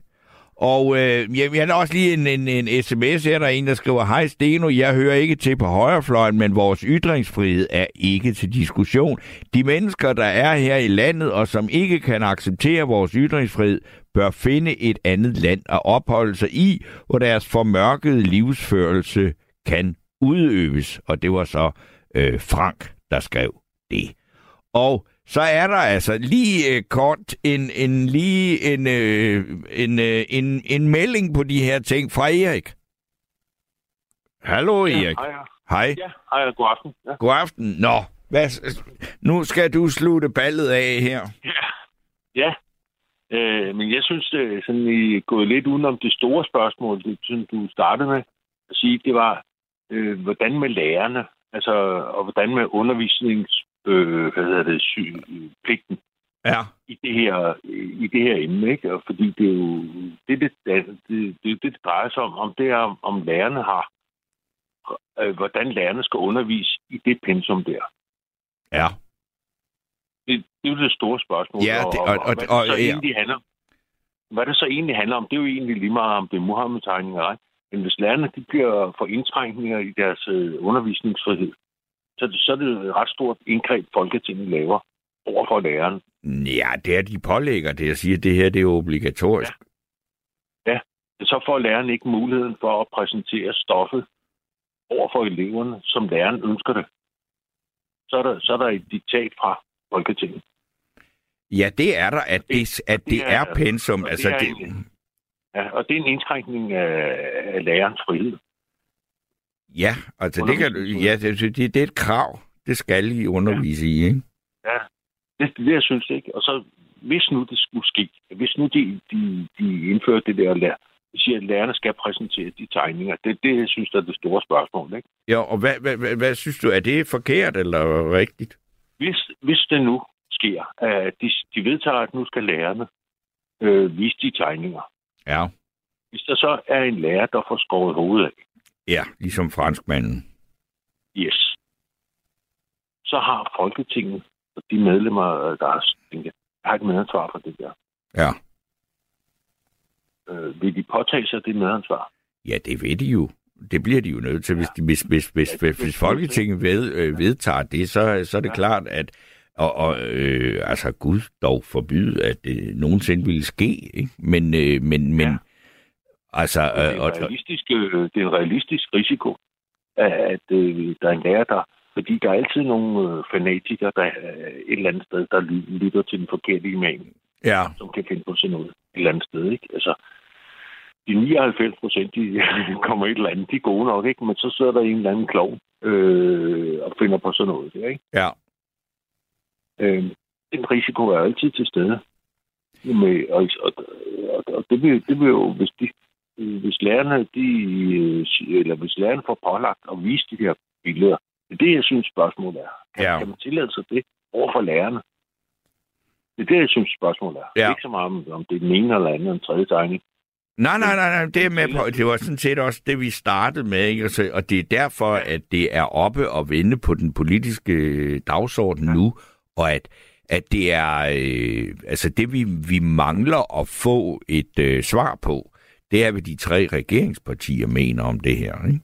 Og øh, jeg, jeg har også lige en, en, en sms her, der er en, der skriver, Hej Steno, jeg hører ikke til på højrefløjen, men vores ytringsfrihed er ikke til diskussion. De mennesker, der er her i landet, og som ikke kan acceptere vores ytringsfrihed, bør finde et andet land at opholde sig i, hvor deres formørkede livsførelse kan udøves. Og det var så øh, Frank, der skrev det. Og så er der altså lige øh, kort en, en lige en, øh, en, øh, en, en melding på de her ting fra Erik. Hallo Erik. Hej, Hej. ja. Hej, god aften. Ja. God aften. Nå, hvad, nu skal du slutte ballet af her. ja. Øh, men jeg synes, det er sådan, I er gået lidt udenom det store spørgsmål, det, som du startede med at sige, det var, øh, hvordan med lærerne, altså, og hvordan med undervisnings, øh, hvad hedder det, sy, pligten Ja. i det her, i det her emne, ikke? Og fordi det er jo, det, det, det, det, det, det drejer sig om, om det er, om, lærerne har, øh, hvordan lærerne skal undervise i det pensum der. Ja. Det, det er jo det store spørgsmål. Ja, det- og, og- og, og- og, hvad, og- det så ja. egentlig handler, hvad det så egentlig handler om, det er jo egentlig lige meget om det er Muhammed-tegninger, ej. Men hvis lærerne de bliver for indskrænkninger i deres øh, undervisningsfrihed, så, er det- så er det et ret stort indgreb, Folketinget laver over for læreren. Ja, det er de pålægger det. Jeg siger, at det her det er obligatorisk. Så får læreren ikke muligheden for at præsentere stoffet over for eleverne, som læreren ønsker det. Så er der, så er der et diktat fra Folketinget. Ja, det er der, at det, at det det er- er pensum. og det Altså, er det, Ja, og det er en indskrænkning af, af lærerens frihed. ja, altså det, kan, ja, det, det, det er et krav. Det skal I undervise i, ikke? Ja, det er det, jeg synes ikke. Og så, hvis nu det skulle ske, hvis nu de, de, de indfører det der lær, de siger, at lærerne skal præsentere de tegninger, det er det, jeg synes, der er det store spørgsmål. Ikke? Ja, og hvad, hvad, hvad, hvad synes du? Er det forkert eller rigtigt? Hvis, hvis det nu sker, at de, de vedtager, at nu skal lærerne øh, vise de tegninger, Ja. Hvis der så er en lærer, der får skåret hovedet af, Ja, ligesom franskmanden. yes, så har Folketinget og de medlemmer, der har, har et medansvar for det der. Ja. Øh, vil de påtage sig det medansvar? Ja, det ved de jo. Det bliver de jo nødt til. Hvis, de, hvis, hvis, hvis, hvis, hvis Folketinget ved, øh, vedtager det, så, så er det ja. klart, at og, og øh, altså Gud dog forbyde, at det nogensinde ville ske. Ikke? Men, øh, men, men Ja. altså... Det er, Øh, og, realistisk, øh, det er en realistisk risiko, at, at øh, der er en lærer, der... Fordi der er altid nogle øh, fanatikere, der er et eller andet sted, der ly- lytter til den forkerte imam, ja, som kan finde på sådan noget et eller andet sted. Ikke? Altså, de 99 procent, de, kommer et eller andet, de er gode nok, ikke? men så sidder der en eller anden klog øh, og finder på sådan noget. Der, ikke? ja, Øh, den risiko er altid til stede. Med, og, og, og, og det, vil, det vil jo, hvis, de, hvis lærerne, de, eller hvis lærerne får pålagt at vise de her billeder, det er det, jeg synes, spørgsmålet er. Kan, Ja. kan man tillade sig det over for lærerne? Det er det, jeg synes, spørgsmålet er. Ja. Ikke så meget om, om det er den ene eller anden den tredje tegning. Nej, nej, nej, nej, det er med på. Det var sådan set også det, vi startede med, ikke? Altså, og det er derfor, at det er oppe og vende på den politiske dagsorden nu, og at, at det er, øh, altså det vi, vi mangler at få et øh, svar på, det er, hvad de tre regeringspartier mener om det her, ikke?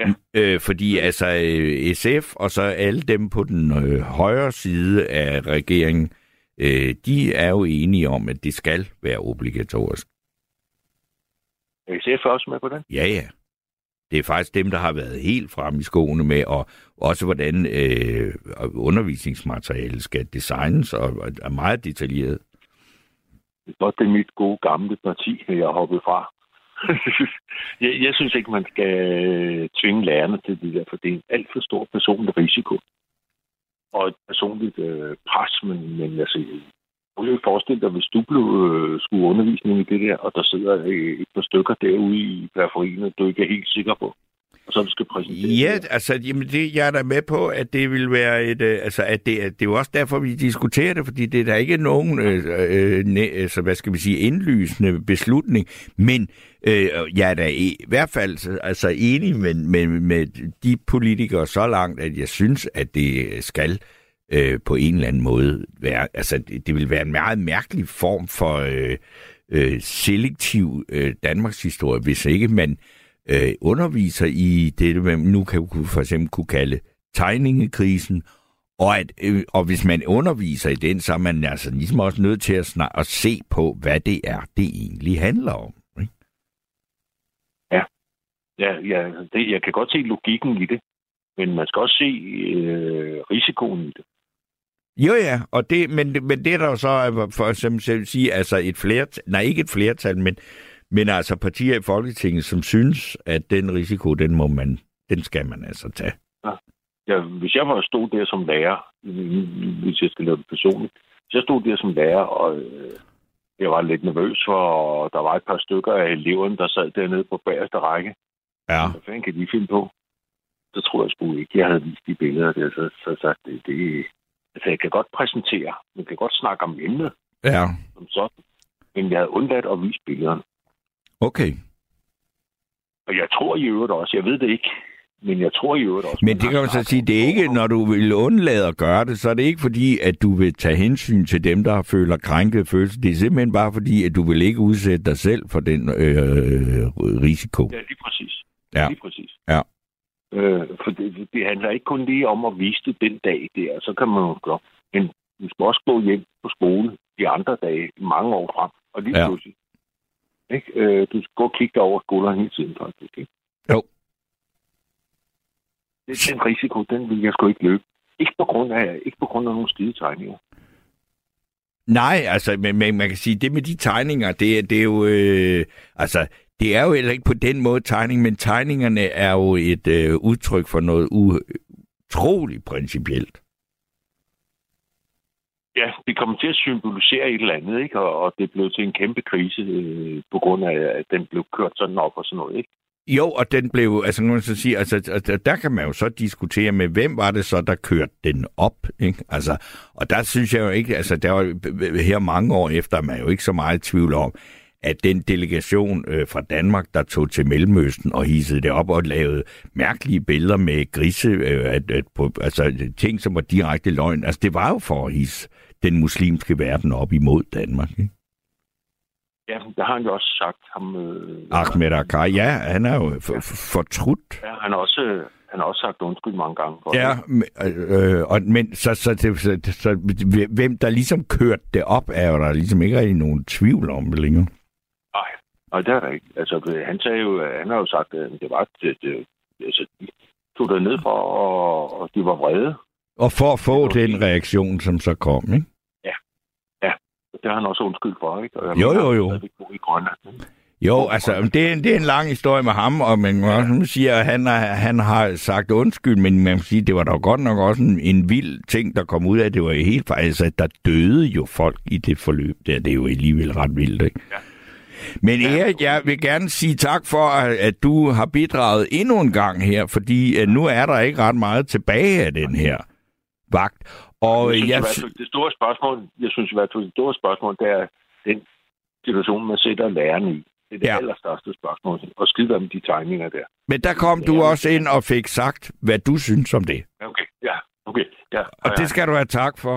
Ja. Øh, fordi altså øh, SF og så alle dem på den øh, højre side af regeringen, øh, de er jo enige om, at det skal være obligatorisk. Er SF også med på den? Ja, ja. Det er faktisk dem, der har været helt frem i skoene med, og også hvordan øh, undervisningsmateriale skal designes, og, og er meget detaljeret. Det det er mit gode gamle parti, jeg har hoppet fra. jeg, jeg synes ikke, man skal øh, tvinge lærerne til det der, for det er en alt for stor personlig risiko. Og et personligt øh, pres, men, men altså, prøv lige at forestille dig, hvis du blev, øh, skulle undervisning i det der, og der sidder øh, et par stykker derude i periferien, du ikke er helt sikker på, og så du skal præsentere Ja, altså, jamen det, jeg er da med på, at det vil være et, øh, altså, at det, at det er jo også derfor, vi diskuterer det, fordi det er der ikke nogen, øh, øh, næ, altså, hvad skal vi sige, indlysende beslutning, men øh, jeg er da i, i hvert fald altså, enig med, med, med de politikere så langt, at jeg synes, at det skal øh, på en eller anden måde være, altså, det, det vil være en meget mærkelig form for øh, øh, selektiv øh, Danmarks historie, hvis ikke man øh, underviser i det, man nu kan for eksempel kunne kalde tegningekrisen, og, at, øh, og hvis man underviser i den, så er man altså ligesom også nødt til at, snak, at se på, hvad det er, det egentlig handler om. Ikke? Ja, ja det, jeg kan godt se logikken i det, men man skal også se øh, risikoen i det. Jo ja, og det, men, men det er der jo så, for eksempel sige, altså et flertal, nej ikke et flertal, men, men altså partier i Folketinget, som synes, at den risiko, den må man, den skal man altså tage. Ja, hvis jeg var stod der som lærer, hvis jeg skal lave det personligt, hvis jeg stod der som lærer, og øh, jeg var lidt nervøs for, og der var et par stykker af eleverne, der sad dernede på bagerste række. Ja. Hvad fanden kan de finde på? Så tror jeg sgu ikke, jeg havde vist de billeder der, så, så sagt, det, det, altså jeg kan godt præsentere, man kan godt snakke om emnet Ja, som sådan, men jeg havde undladt at vise billederne. okay. Og jeg tror i øvrigt også, jeg ved det ikke, men jeg tror i øvrigt også... Men det kan man så sige, det er ikke, når du vil undlade at gøre det, så er det ikke fordi, at du vil tage hensyn til dem, der føler krænket følelse. Det er simpelthen bare fordi, at du vil ikke udsætte dig selv for den øh, risiko. Ja, lige præcis. Ja. Lige præcis. Ja. Øh, for det, det handler ikke kun lige om at vise det den dag der, så kan man jo gøre. Men du skal også gå hjem på skole de andre dage, mange år frem. Og lige Ja. pludselig. Ikke? Øh, du skal gå og kigge dig over skulderen hele tiden, faktisk. Ikke? Jo. Det, den risiko, den vil jeg sgu ikke løbe. Ikke på grund af, ikke på grund af nogle skide tegninger. Nej, altså, men, men man kan sige, det med de tegninger, det, er- det er jo, øh, altså, det er jo heller ikke på den måde tegning, men tegningerne er jo et øh, udtryk for noget utroligt principielt. Ja, det kommer til at symbolisere et eller andet, ikke? Og, og det blev til en kæmpe krise øh, på grund af, at den blev kørt sådan op og sådan noget, ikke? Jo, og den blev, altså nu så sige, altså altså, der kan man jo så diskutere med, hvem var det så, der kørte den op, ikke? Altså, og der synes jeg jo ikke, altså der var her mange år efter, er man jo ikke så meget i tvivl om, at den delegation øh, fra Danmark, der tog til Mellemøsten og hissede det op og lavede mærkelige billeder med grise, øh, at, at, på, altså ting, som var direkte løgn. Altså det var jo for at hisse den muslimske verden op imod Danmark. Ikke? Ja, der har han jo også sagt ham... Øh, Ahmed Akkar, ja, han er jo for, for, fortrudt. Ja, han har også, han har også sagt undskyld mange gange. For Ja, det. øh, og, men så, så, så, så, så, hvem der ligesom kørte det op, er jo der ligesom ikke rigtig nogen tvivl om det længere. Nej, det er der ikke. Altså, han sagde jo, han har jo sagt, at det var, det, det, altså, de tog det ned for, og, og de var vrede. Og for at få Det den fint. reaktion, som så kom, ikke? Det har han også undskyld for, ikke? Og jeg Jo, mener, jo, jo. i Grønland. Jo, altså, det er, en- det er en lang historie med ham, og man må også sige, at han, har, han har sagt undskyld, men man må sige, det var da godt nok også en, en vild ting, der kom ud af, det var jo helt faktisk, at der døde jo folk i det forløb der. Det er jo alligevel ret vildt, ikke? Ja. Men Erik, jeg vil gerne sige tak for, at du har bidraget endnu en gang her, fordi øh, nu er der ikke ret meget tilbage af den her vagt. Og jeg synes, jeg, fald, det store spørgsmål, jeg synes i hvert fald, det store spørgsmål, det er den situation, man sætter lærerne i. Det er det Ja. ja. allerstørste spørgsmål. Og skide med de tegninger der. men der kom du også ind og fik sagt, hvad du synes om det. Ja, Okay, ja, okay. Ja, Og det skal du have tak for.